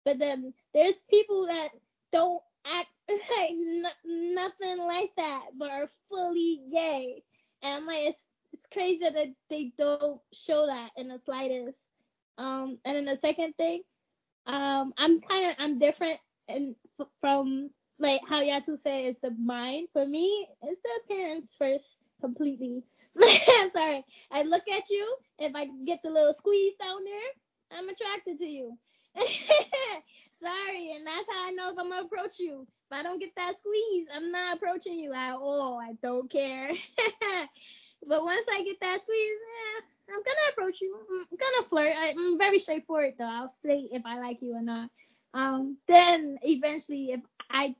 But then there's people that don't act like n- nothing like that, but are fully gay. And I'm like, it's it's crazy that they don't show that in the slightest. Um, and then the second thing, um, I'm kind of I'm different and from like how Yatu said is the mind. For me, it's the appearance first completely. I'm sorry. I look at you. If I get the little squeeze down there, I'm attracted to you. sorry, and that's how I know if I'm gonna approach you. If I don't get that squeeze, I'm not approaching you at all. I don't care. but once I get that squeeze, eh, I'm gonna approach you. I'm gonna flirt. I, am very straightforward though. I'll say if I like you or not. Um, then eventually, if I,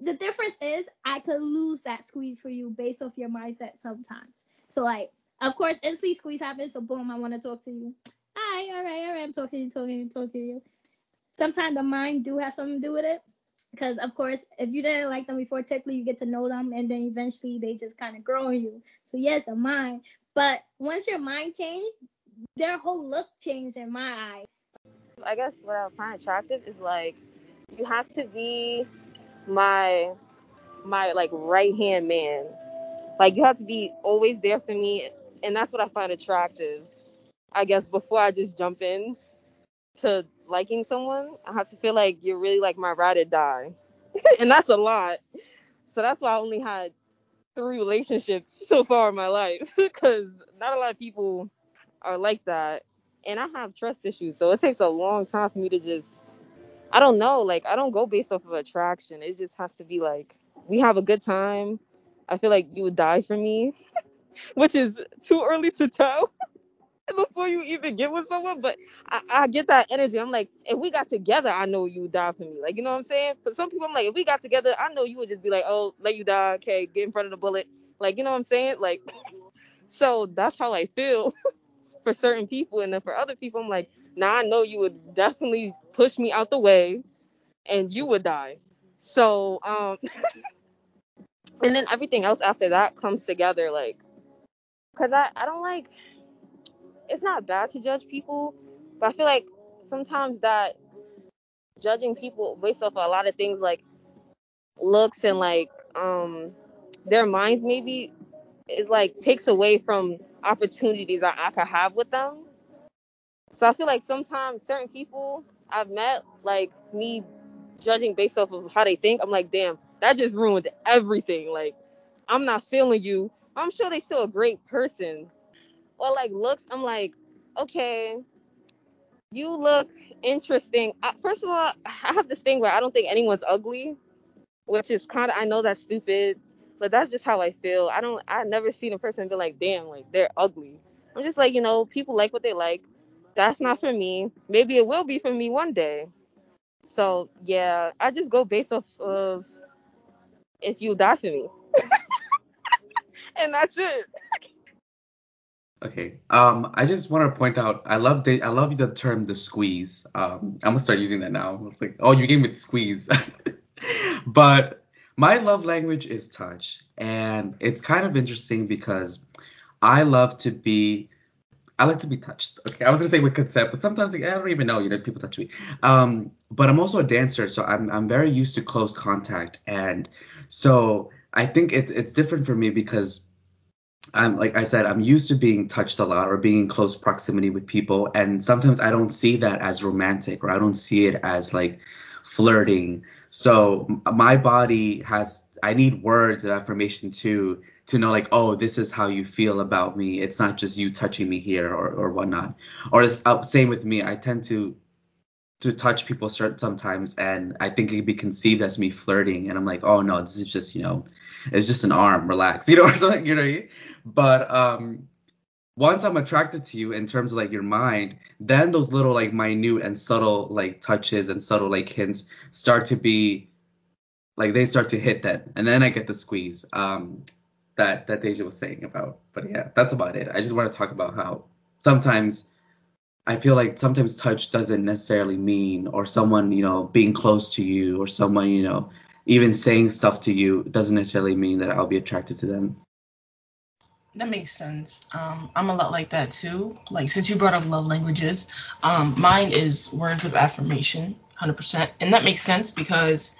the difference is I could lose that squeeze for you based off your mindset sometimes. So like, of course, instantly squeeze happens. So boom, I want to talk to you. Right, all right, all right. I'm talking, talking, talking to you. Sometimes the mind do have something to do with it. Because of course, if you didn't like them before, typically you get to know them, and then eventually they just kind of grow on you. So yes, the mind, but once your mind changed, their whole look changed in my eyes. I guess what I find attractive is like you have to be my my like right hand man. Like you have to be always there for me, and that's what I find attractive. I guess before I just jump in to liking someone, I have to feel like you're really like my ride or die, and that's a lot. So that's why I only had three relationships so far in my life because not a lot of people are like that. And I have trust issues, so it takes a long time for me to just I don't know, like I don't go based off of attraction. It just has to be like we have a good time. I feel like you would die for me, which is too early to tell before you even get with someone. But I, I, get that energy. I'm like, if we got together, I know you would die for me. Like, you know what I'm saying? But some people, I'm like, if we got together, I know you would just be like, oh, let you die. Okay, get in front of the bullet. Like, you know what I'm saying? Like, so that's how I feel for certain people. And then for other people, I'm like, nah, I know you would definitely push me out the way and you would die. So, um, and then everything else after that comes together. Like, cause I, I don't like, it's not bad to judge people, but I feel like sometimes that judging people based off a lot of things like looks and like um their minds maybe is like takes away from opportunities that I could have with them. So I feel like sometimes certain people I've met, like me judging based off of how they think, I'm like, damn, that just ruined everything. Like, I'm not feeling you. I'm sure they still a great person. Or like looks, I'm like, okay, you look interesting. First of all, I have this thing where I don't think anyone's ugly, which is kind of I know that's stupid, but that's just how I feel. I don't I never seen a person be like, damn, like they're ugly. I'm just like, you know, people like what they like. That's not for me. Maybe it will be for me one day. So yeah, I just go based off of if you die for me. and that's it. Okay. Um, I just want to point out, I love the, I love the term the squeeze. Um, I'm gonna start using that now. It's like, oh, you gave me the squeeze. but my love language is touch, and it's kind of interesting because I love to be, I like to be touched. Okay, I was gonna say with consent, but sometimes like, I don't even know, you know, people touch me. Um, but I'm also a dancer, so I'm I'm very used to close contact, and so I think it's it's different for me because I'm like I said, I'm used to being touched a lot or being in close proximity with people, and sometimes I don't see that as romantic or I don't see it as like flirting. So my body has I need words of affirmation too to know like oh this is how you feel about me. It's not just you touching me here or or whatnot. Or it's uh, same with me. I tend to to touch people sometimes and I think it could be conceived as me flirting and I'm like oh no this is just you know it's just an arm, relax, you know, or something, you know. But um, once I'm attracted to you in terms of like your mind, then those little like minute and subtle like touches and subtle like hints start to be like they start to hit that and then I get the squeeze. Um, that that Dasia was saying about. But yeah, that's about it. I just want to talk about how sometimes I feel like sometimes touch doesn't necessarily mean or someone, you know, being close to you or someone, you know, even saying stuff to you doesn't necessarily mean that I'll be attracted to them. That makes sense. Um, I'm a lot like that too. Like since you brought up love languages, um, mine is words of affirmation, 100%, and that makes sense because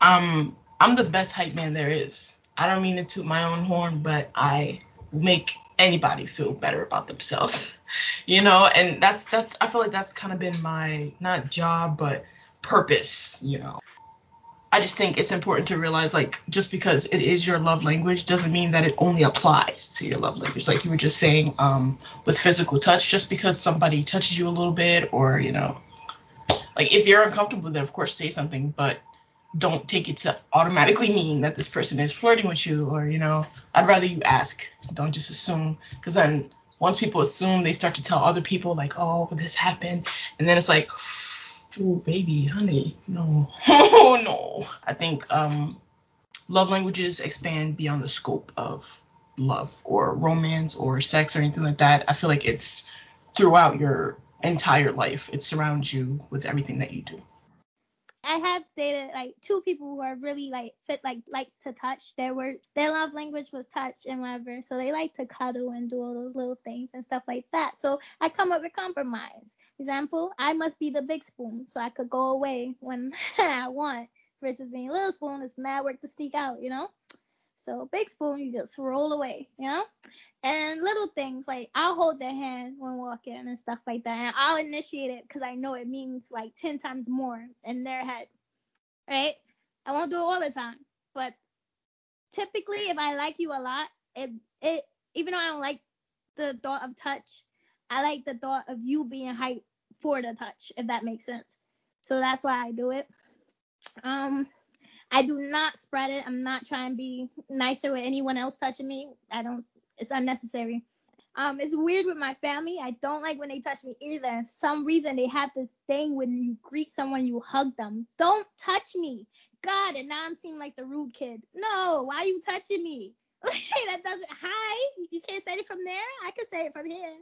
um, I'm the best hype man there is. I don't mean to toot my own horn, but I make anybody feel better about themselves, you know. And that's that's I feel like that's kind of been my not job but purpose, you know. I just think it's important to realize like just because it is your love language doesn't mean that it only applies to your love language. Like you were just saying um, with physical touch, just because somebody touches you a little bit or you know, like if you're uncomfortable it, of course say something, but don't take it to automatically mean that this person is flirting with you or you know. I'd rather you ask, don't just assume, because then once people assume, they start to tell other people like, oh, this happened, and then it's like oh baby, honey, no, oh no. I think um, love languages expand beyond the scope of love or romance or sex or anything like that. I feel like it's throughout your entire life. It surrounds you with everything that you do. I have dated like two people who are really like fit like likes to touch. Their word their love language was touch and whatever. So they like to cuddle and do all those little things and stuff like that. So I come up with compromise. Example, I must be the big spoon so I could go away when I want versus being a little spoon is mad work to sneak out, you know? So big spoon, you just roll away, you know? And little things like I'll hold their hand when walking and stuff like that. And I'll initiate it because I know it means like 10 times more in their head, right? I won't do it all the time. But typically, if I like you a lot, it, it even though I don't like the thought of touch, I like the thought of you being hyped for the touch, if that makes sense. So that's why I do it. Um, I do not spread it. I'm not trying to be nicer with anyone else touching me. I don't. It's unnecessary. Um, it's weird with my family. I don't like when they touch me either. For some reason they have this thing when you greet someone, you hug them. Don't touch me. God, and now I'm seeming like the rude kid. No, why are you touching me? that doesn't. Hi, you can't say it from there. I can say it from here.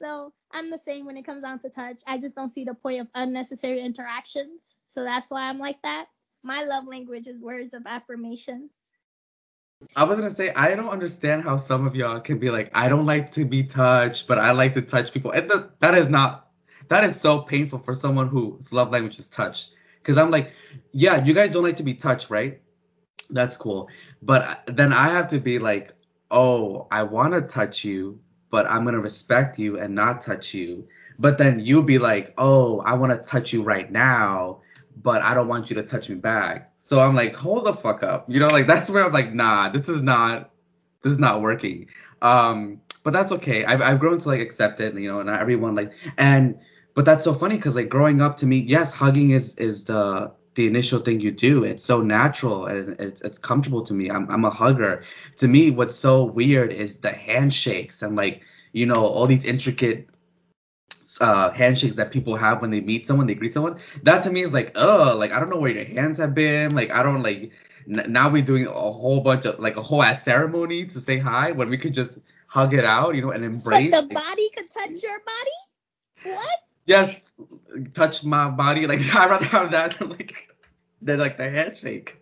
So I'm the same when it comes down to touch. I just don't see the point of unnecessary interactions. So that's why I'm like that. My love language is words of affirmation. I was gonna say I don't understand how some of y'all can be like I don't like to be touched, but I like to touch people. And the, that is not that is so painful for someone whose love language is touch. Because I'm like, yeah, you guys don't like to be touched, right? That's cool. But then I have to be like, oh, I want to touch you, but I'm gonna respect you and not touch you. But then you'll be like, oh, I want to touch you right now, but I don't want you to touch me back. So I'm like, hold the fuck up. You know, like that's where I'm like, nah, this is not, this is not working. Um, but that's okay. I've I've grown to like accept it, you know, and everyone like and but that's so funny because like growing up to me, yes, hugging is is the the initial thing you do. It's so natural and it's it's comfortable to me. I'm I'm a hugger. To me, what's so weird is the handshakes and like you know all these intricate uh, handshakes that people have when they meet someone, they greet someone. That to me is like, oh, like I don't know where your hands have been. Like I don't like. N- now we're doing a whole bunch of like a whole ass ceremony to say hi when we could just hug it out, you know, and embrace. But the body could touch your body. What? Yes, touch my body. Like I'd rather have that than like than like the handshake.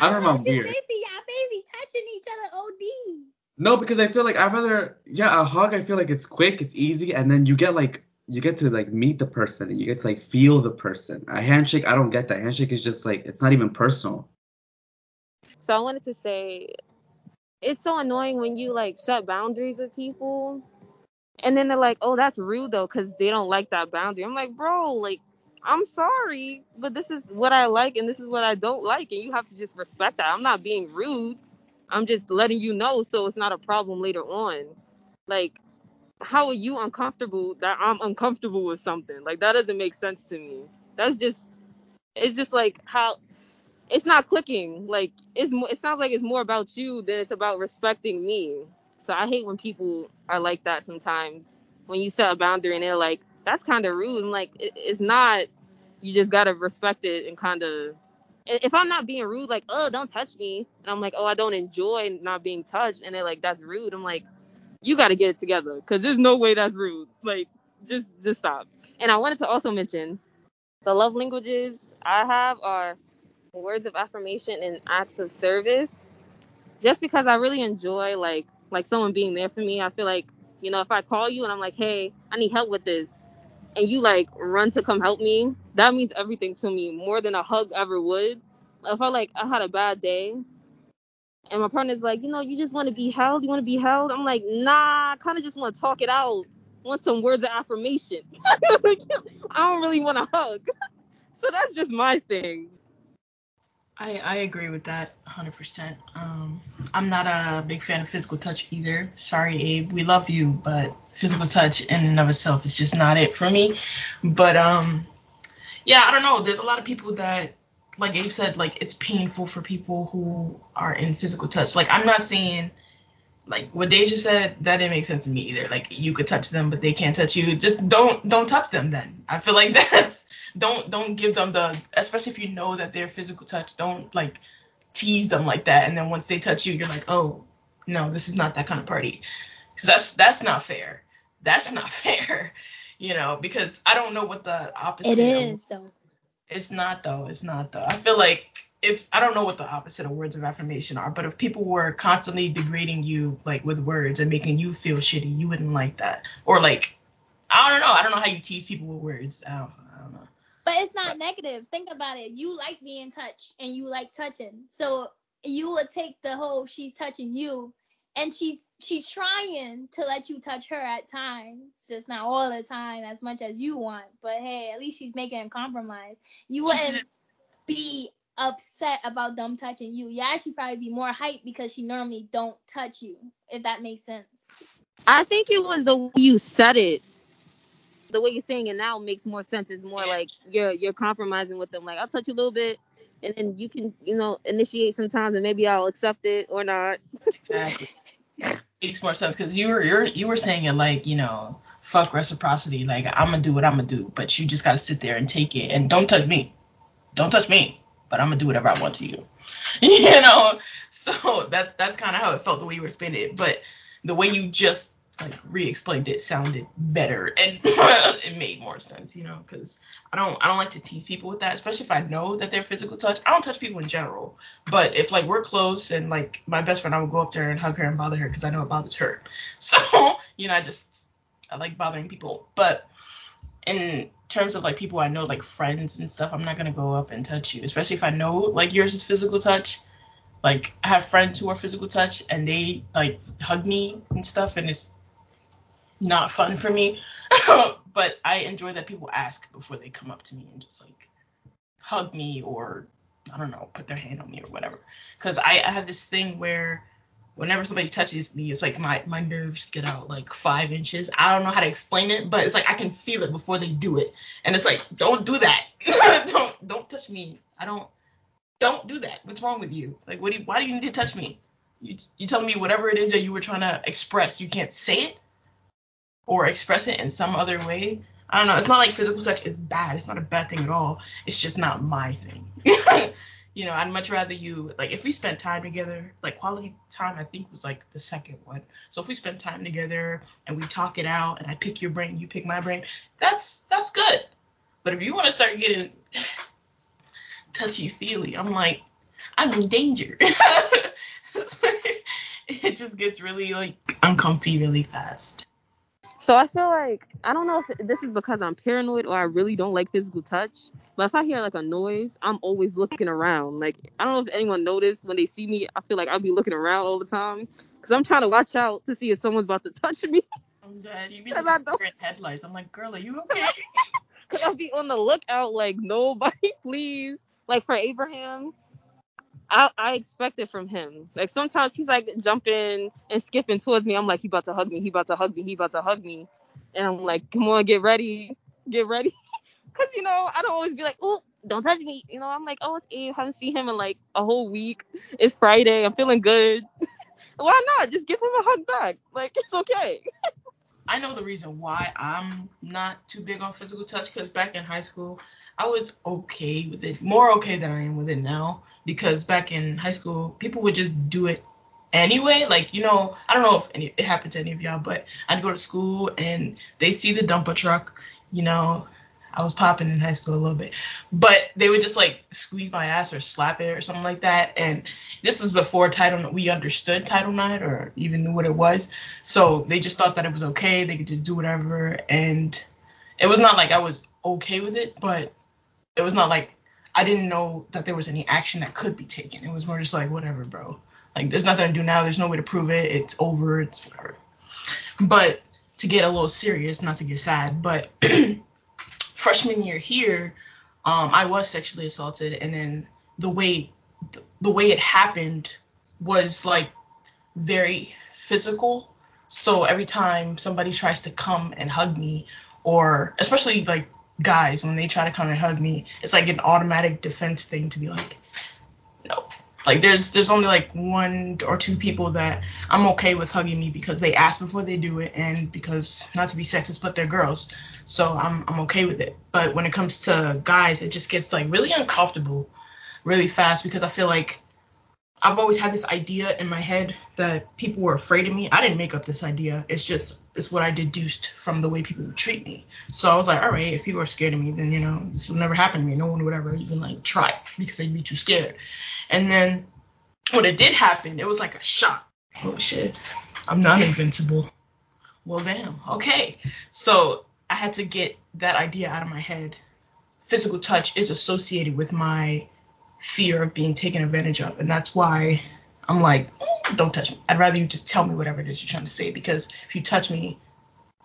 I don't know. I'm weird. Basically, y'all basically touching each other OD. No, because I feel like I'd rather yeah, a hug I feel like it's quick, it's easy, and then you get like you get to like meet the person and you get to like feel the person. A handshake, I don't get that. Handshake is just like it's not even personal. So I wanted to say it's so annoying when you like set boundaries with people and then they're like, "Oh, that's rude though cuz they don't like that boundary." I'm like, "Bro, like I'm sorry, but this is what I like and this is what I don't like and you have to just respect that. I'm not being rude. I'm just letting you know so it's not a problem later on. Like how are you uncomfortable that I'm uncomfortable with something? Like that doesn't make sense to me. That's just it's just like how it's not clicking. Like it's more, it sounds like it's more about you than it's about respecting me. So I hate when people are like that sometimes. When you set a boundary and they're like, that's kind of rude. I'm like, it, it's not. You just gotta respect it and kind of. If I'm not being rude, like, oh, don't touch me, and I'm like, oh, I don't enjoy not being touched, and they're like, that's rude. I'm like, you got to get it together because there's no way that's rude. Like, just just stop. And I wanted to also mention the love languages I have are words of affirmation and acts of service. Just because I really enjoy like like someone being there for me. I feel like you know if I call you and I'm like, hey, I need help with this, and you like run to come help me, that means everything to me more than a hug ever would. If I like I had a bad day and my partner's like, you know, you just want to be held. You want to be held. I'm like, nah, I kind of just want to talk it out. I want some words of affirmation. I don't really want to hug. so that's just my thing. I, I agree with that 100%. Um, I'm not a big fan of physical touch either. Sorry, Abe. We love you, but physical touch in and of itself is just not it for me. But um, yeah, I don't know. There's a lot of people that like Abe said, like it's painful for people who are in physical touch. Like I'm not saying like what Dasia said, that didn't make sense to me either. Like you could touch them, but they can't touch you. Just don't don't touch them then. I feel like that's don't don't give them the especially if you know that they're physical touch, don't like tease them like that. And then once they touch you, you're like, oh no, this is not that kind of party. Because that's that's not fair. That's not fair. You know, because I don't know what the opposite. It is of, though it's not though. It's not though. I feel like if I don't know what the opposite of words of affirmation are, but if people were constantly degrading you like with words and making you feel shitty, you wouldn't like that. Or like I don't know. I don't know how you tease people with words. I don't, I don't know. But it's not but, negative. Think about it. You like being touched and you like touching. So you would take the whole she's touching you and she's she's trying to let you touch her at times, just not all the time as much as you want. But hey, at least she's making a compromise. You wouldn't be upset about them touching you. You actually probably be more hyped because she normally don't touch you, if that makes sense. I think it was the way you said it. The way you're saying it now makes more sense. It's more like you're you're compromising with them. Like I'll touch you a little bit, and then you can you know initiate sometimes, and maybe I'll accept it or not. Exactly makes more sense because you were you're, you were saying it like you know fuck reciprocity like I'm gonna do what I'm gonna do but you just gotta sit there and take it and don't touch me. Don't touch me but I'm gonna do whatever I want to you. You know? So that's that's kind of how it felt the way you were explaining it but the way you just like re-explained it sounded better and it made more sense, you know, because I don't I don't like to tease people with that, especially if I know that they're physical touch. I don't touch people in general, but if like we're close and like my best friend, I would go up to her and hug her and bother her because I know it bothers her. So you know, I just I like bothering people, but in terms of like people I know, like friends and stuff, I'm not gonna go up and touch you, especially if I know like yours is physical touch. Like I have friends who are physical touch and they like hug me and stuff, and it's not fun for me. but I enjoy that people ask before they come up to me and just like hug me or I don't know, put their hand on me or whatever. Because I, I have this thing where whenever somebody touches me, it's like my my nerves get out like five inches. I don't know how to explain it, but it's like I can feel it before they do it, and it's like don't do that. don't don't touch me. I don't don't do that. What's wrong with you? Like what do you, why do you need to touch me? You you telling me whatever it is that you were trying to express, you can't say it or express it in some other way. I don't know. It's not like physical touch is bad. It's not a bad thing at all. It's just not my thing. you know, I'd much rather you like if we spent time together, like quality time I think was like the second one. So if we spend time together and we talk it out and I pick your brain, you pick my brain, that's that's good. But if you want to start getting touchy feely, I'm like, I'm in danger. it just gets really like uncomfy really fast. So I feel like I don't know if this is because I'm paranoid or I really don't like physical touch. But if I hear like a noise, I'm always looking around. Like I don't know if anyone noticed when they see me. I feel like I'll be looking around all the time because I'm trying to watch out to see if someone's about to touch me. I'm dead. You be like headlights. I'm like, girl, are you okay? Cause I'll be on the lookout, like nobody, please. Like for Abraham, I, I expect it from him. Like sometimes he's like jumping and skipping towards me. I'm like, he about to hug me. He about to hug me. He about to hug me. And I'm like, come on, get ready, get ready. Cause you know I don't always be like, oh, don't touch me. You know I'm like, oh, it's Abe. Haven't seen him in like a whole week. It's Friday. I'm feeling good. Why not? Just give him a hug back. Like it's okay. I know the reason why I'm not too big on physical touch because back in high school, I was okay with it, more okay than I am with it now. Because back in high school, people would just do it anyway. Like, you know, I don't know if any, it happened to any of y'all, but I'd go to school and they see the dumper truck, you know, I was popping in high school a little bit, but they would just like squeeze my ass or slap it or something like that. And this was before title we understood title nine or even knew what it was. So they just thought that it was okay. They could just do whatever. And it was not like I was okay with it, but it was not like I didn't know that there was any action that could be taken. It was more just like whatever, bro. Like there's nothing to do now. There's no way to prove it. It's over. It's whatever. But to get a little serious, not to get sad, but freshman year here, um, I was sexually assaulted, and then the way the way it happened was like very physical. So every time somebody tries to come and hug me, or especially like guys when they try to come and hug me, it's like an automatic defense thing to be like, no, like there's there's only like one or two people that I'm okay with hugging me because they ask before they do it and because not to be sexist but they're girls. So I'm I'm okay with it. But when it comes to guys, it just gets like really uncomfortable really fast because I feel like I've always had this idea in my head that people were afraid of me. I didn't make up this idea. It's just it's what I deduced from the way people treat me. So I was like, all right, if people are scared of me, then you know this will never happen to me. No one would ever even like try because they'd be too scared. And then when it did happen, it was like a shock. Oh shit, I'm not invincible. Well, damn. Okay. So I had to get that idea out of my head. Physical touch is associated with my fear of being taken advantage of. And that's why I'm like, don't touch me. I'd rather you just tell me whatever it is you're trying to say because if you touch me,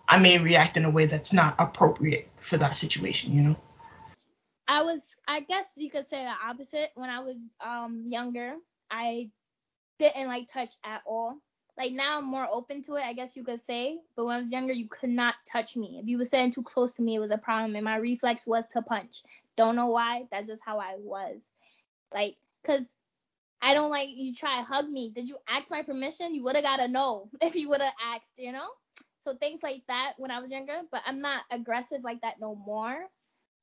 I may react in a way that's not appropriate for that situation, you know? I was, I guess you could say the opposite. When I was um, younger, I didn't like touch at all. Like now I'm more open to it, I guess you could say. But when I was younger, you could not touch me. If you were standing too close to me, it was a problem. And my reflex was to punch. Don't know why. That's just how I was. Like, cause I don't like you try to hug me. Did you ask my permission? You would have got to know if you would have asked, you know? So things like that when I was younger, but I'm not aggressive like that no more.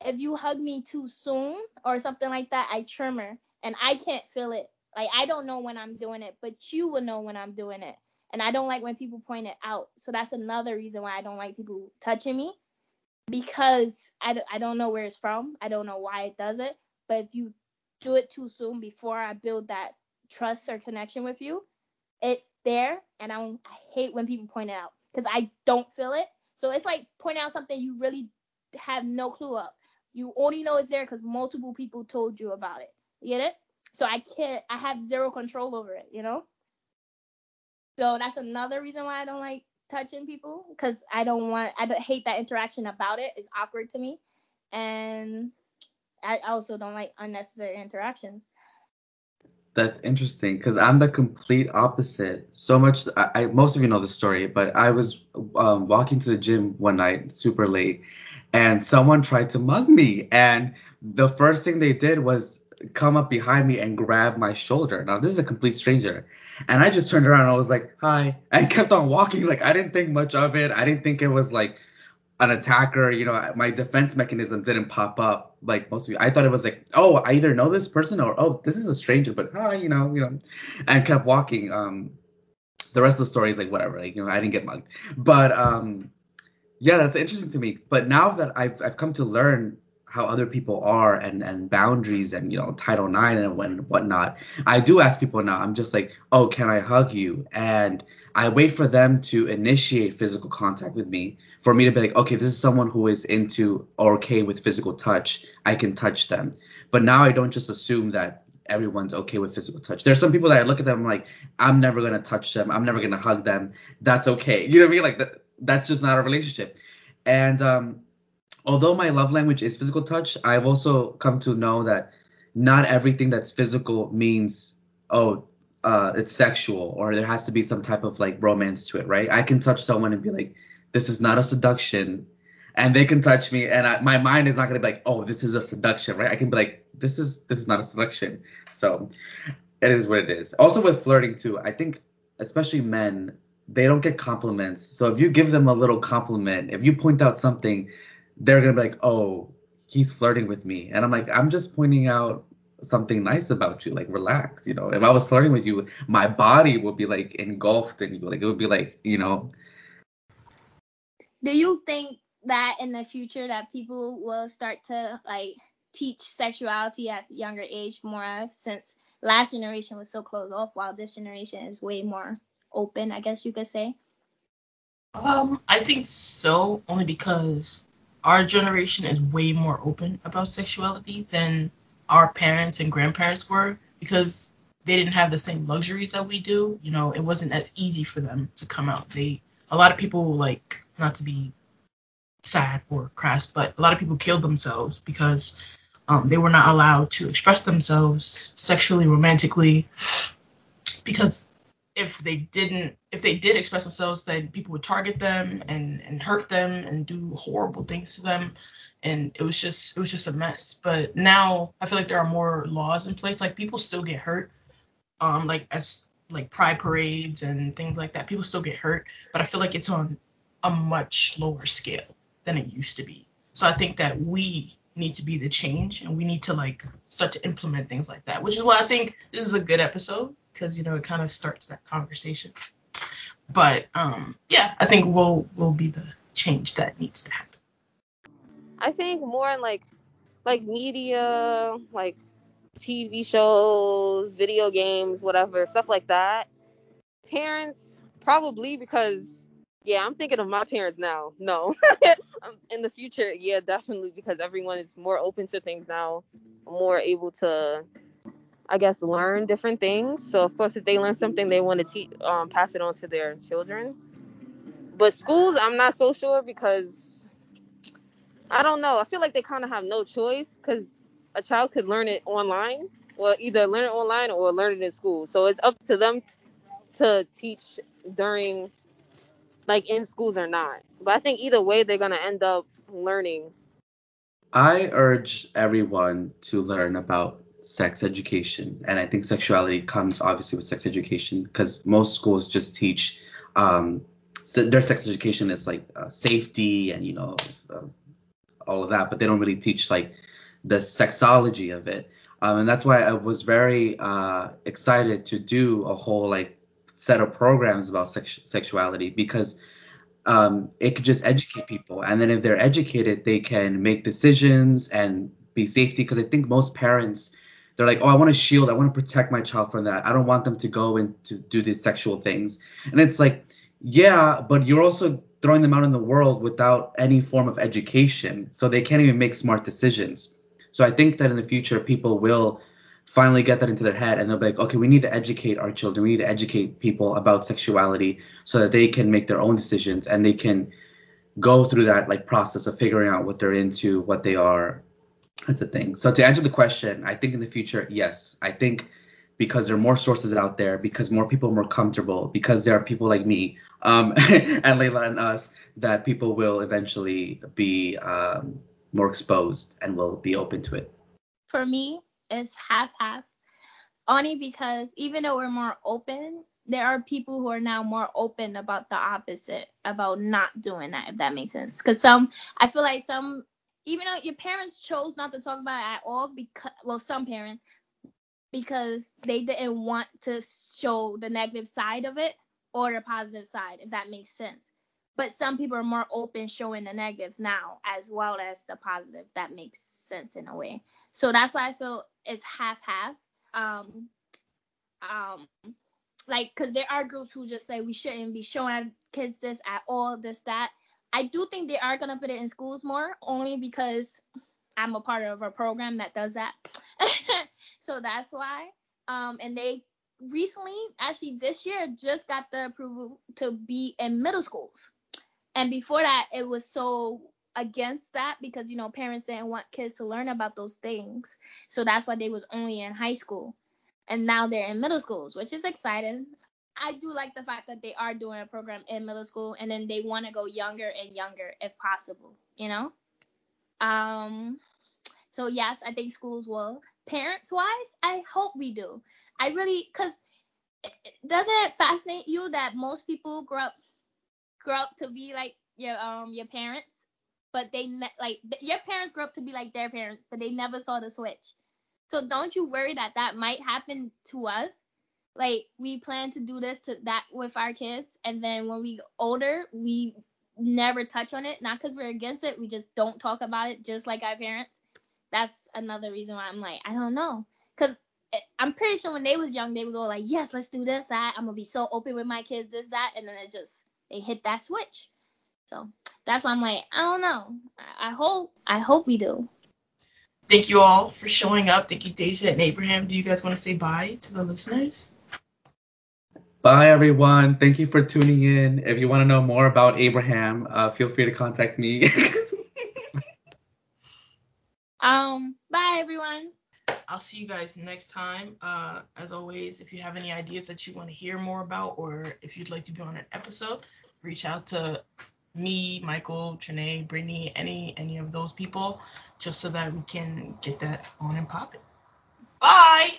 If you hug me too soon or something like that, I tremor and I can't feel it. Like I don't know when I'm doing it, but you will know when I'm doing it. And I don't like when people point it out. So that's another reason why I don't like people touching me because I, I don't know where it's from. I don't know why it does it. But if you do it too soon before I build that trust or connection with you, it's there, and I, I hate when people point it out because I don't feel it. So it's like pointing out something you really have no clue of. You only know it's there because multiple people told you about it. You get it? So I can't. I have zero control over it. You know. So that's another reason why I don't like touching people because I don't want I hate that interaction about it. It's awkward to me, and I also don't like unnecessary interactions. That's interesting because I'm the complete opposite. So much, I, I, most of you know the story, but I was um, walking to the gym one night super late, and someone tried to mug me, and the first thing they did was come up behind me and grab my shoulder. Now this is a complete stranger, and I just turned around and I was like, "Hi," and kept on walking. Like I didn't think much of it. I didn't think it was like an attacker, you know, my defense mechanism didn't pop up like most of you. I thought it was like, oh, I either know this person or oh, this is a stranger, but hi, you know, you know, and kept walking. Um, the rest of the story is like whatever, like you know, I didn't get mugged, but um, yeah, that's interesting to me. But now that I've I've come to learn how other people are and and boundaries and you know Title IX and when whatnot, I do ask people now. I'm just like, oh, can I hug you? And I wait for them to initiate physical contact with me for me to be like, okay, this is someone who is into or okay with physical touch. I can touch them. But now I don't just assume that everyone's okay with physical touch. There's some people that I look at them I'm like, I'm never gonna touch them. I'm never gonna hug them. That's okay. You know what I mean? Like that, that's just not a relationship. And um, although my love language is physical touch, I've also come to know that not everything that's physical means oh uh, it's sexual or there has to be some type of like romance to it, right? I can touch someone and be like, this is not a seduction and they can touch me and I, my mind is not to be like oh this is a seduction right? I can be like this is this is not a seduction. So it is what it is. Also with flirting too i think especially men they don't get compliments. So if you give them a little compliment if you point out something they're going to be like oh he's flirting with me. And i'm like i'm just pointing out something nice about you like relax you know? If i was flirting with you my body would be like engulfed in you like it would be like you know? Do you think that in the future that people will start to like teach sexuality at younger age more since last generation was so closed off while this generation is way more open i guess you could say? Um i think so only because our generation is way more open about sexuality than our parents and grandparents were because they didn't have the same luxuries that we do. You know it wasn't as easy for them to come out. They a lot of people like not to be sad or crass, but a lot of people killed themselves because um, they were not allowed to express themselves sexually, romantically, because if they didn't, if they did express themselves, then people would target them and and hurt them and do horrible things to them, and it was just it was just a mess. But now I feel like there are more laws in place. Like people still get hurt, um, like as like pride parades and things like that. People still get hurt, but I feel like it's on a much lower scale than it used to be. So I think that we need to be the change and we need to like start to implement things like that, which is why I think this is a good episode because you know it kind of starts that conversation. But um yeah, I think we'll will be the change that needs to happen. I think more in like like media, like TV shows, video games, whatever, stuff like that. Parents probably because yeah, I'm thinking of my parents now. No. Um, in the future, yeah, definitely because everyone is more open to things now, more able to I guess learn different things. So of course if they learn something they want to teach um, pass it on to their children. But schools, I'm not so sure because I don't know. I feel like they kind of have no choice cuz a child could learn it online or either learn it online or learn it in school. So it's up to them to teach during like in schools or not. But I think either way, they're gonna end up learning. I urge everyone to learn about sex education, and I think sexuality comes obviously with sex education because most schools just teach um, so their sex education is like uh, safety and you know uh, all of that, but they don't really teach like the sexology of it. Um, and that's why I was very uh, excited to do a whole like set of programs about sex- sexuality because um, it could just educate people. And then if they're educated, they can make decisions and be safety. Because I think most parents, they're like, oh, I want to shield, I want to protect my child from that. I don't want them to go and to do these sexual things. And it's like, yeah, but you're also throwing them out in the world without any form of education. So they can't even make smart decisions. So I think that in the future, people will finally get that into their head and they'll be like, okay, we need to educate our children. We need to educate people about sexuality so that they can make their own decisions and they can go through that like process of figuring out what they're into, what they are. That's the thing. So to answer the question, I think in the future, yes. I think because there are more sources out there, because more people are more comfortable, because there are people like me um, and Layla and us, that people will eventually be um, more exposed and will be open to it. For me, it's half half. Only because even though we're more open, there are people who are now more open about the opposite, about not doing that, if that makes sense. Because some, I feel like some, even though your parents chose not to talk about it at all, because, well, some parents, because they didn't want to show the negative side of it or the positive side, if that makes sense. But some people are more open showing the negative now as well as the positive. That makes sense in a way. So that's why I feel it's half half. Um, um, like, cause there are groups who just say we shouldn't be showing kids this at all, this that. I do think they are gonna put it in schools more, only because I'm a part of a program that does that. so that's why. Um, and they recently, actually this year, just got the approval to be in middle schools. And before that, it was so against that because you know parents didn't want kids to learn about those things. So that's why they was only in high school. And now they're in middle schools, which is exciting. I do like the fact that they are doing a program in middle school and then they want to go younger and younger if possible, you know? Um so yes, I think schools will. Parents wise, I hope we do. I really cuz doesn't it fascinate you that most people grow up grow up to be like your um your parents, but they ne- like your parents grew up to be like their parents, but they never saw the switch. So don't you worry that that might happen to us? Like we plan to do this to that with our kids, and then when we get older, we never touch on it. Not because we're against it, we just don't talk about it, just like our parents. That's another reason why I'm like, I don't know, because eh, I'm pretty sure when they was young, they was all like, yes, let's do this, that. I'm gonna be so open with my kids, this, that, and then it just they hit that switch. So that's why I'm like, I don't know. I, I hope, I hope we do. Thank you all for showing up. Thank you, Dasia and Abraham. Do you guys want to say bye to the listeners? Bye, everyone. Thank you for tuning in. If you want to know more about Abraham, uh, feel free to contact me. um, bye, everyone. I'll see you guys next time. Uh, as always, if you have any ideas that you want to hear more about, or if you'd like to be on an episode, reach out to me, Michael, Trinae, Brittany, any any of those people, just so that we can get that on and popping. Bye.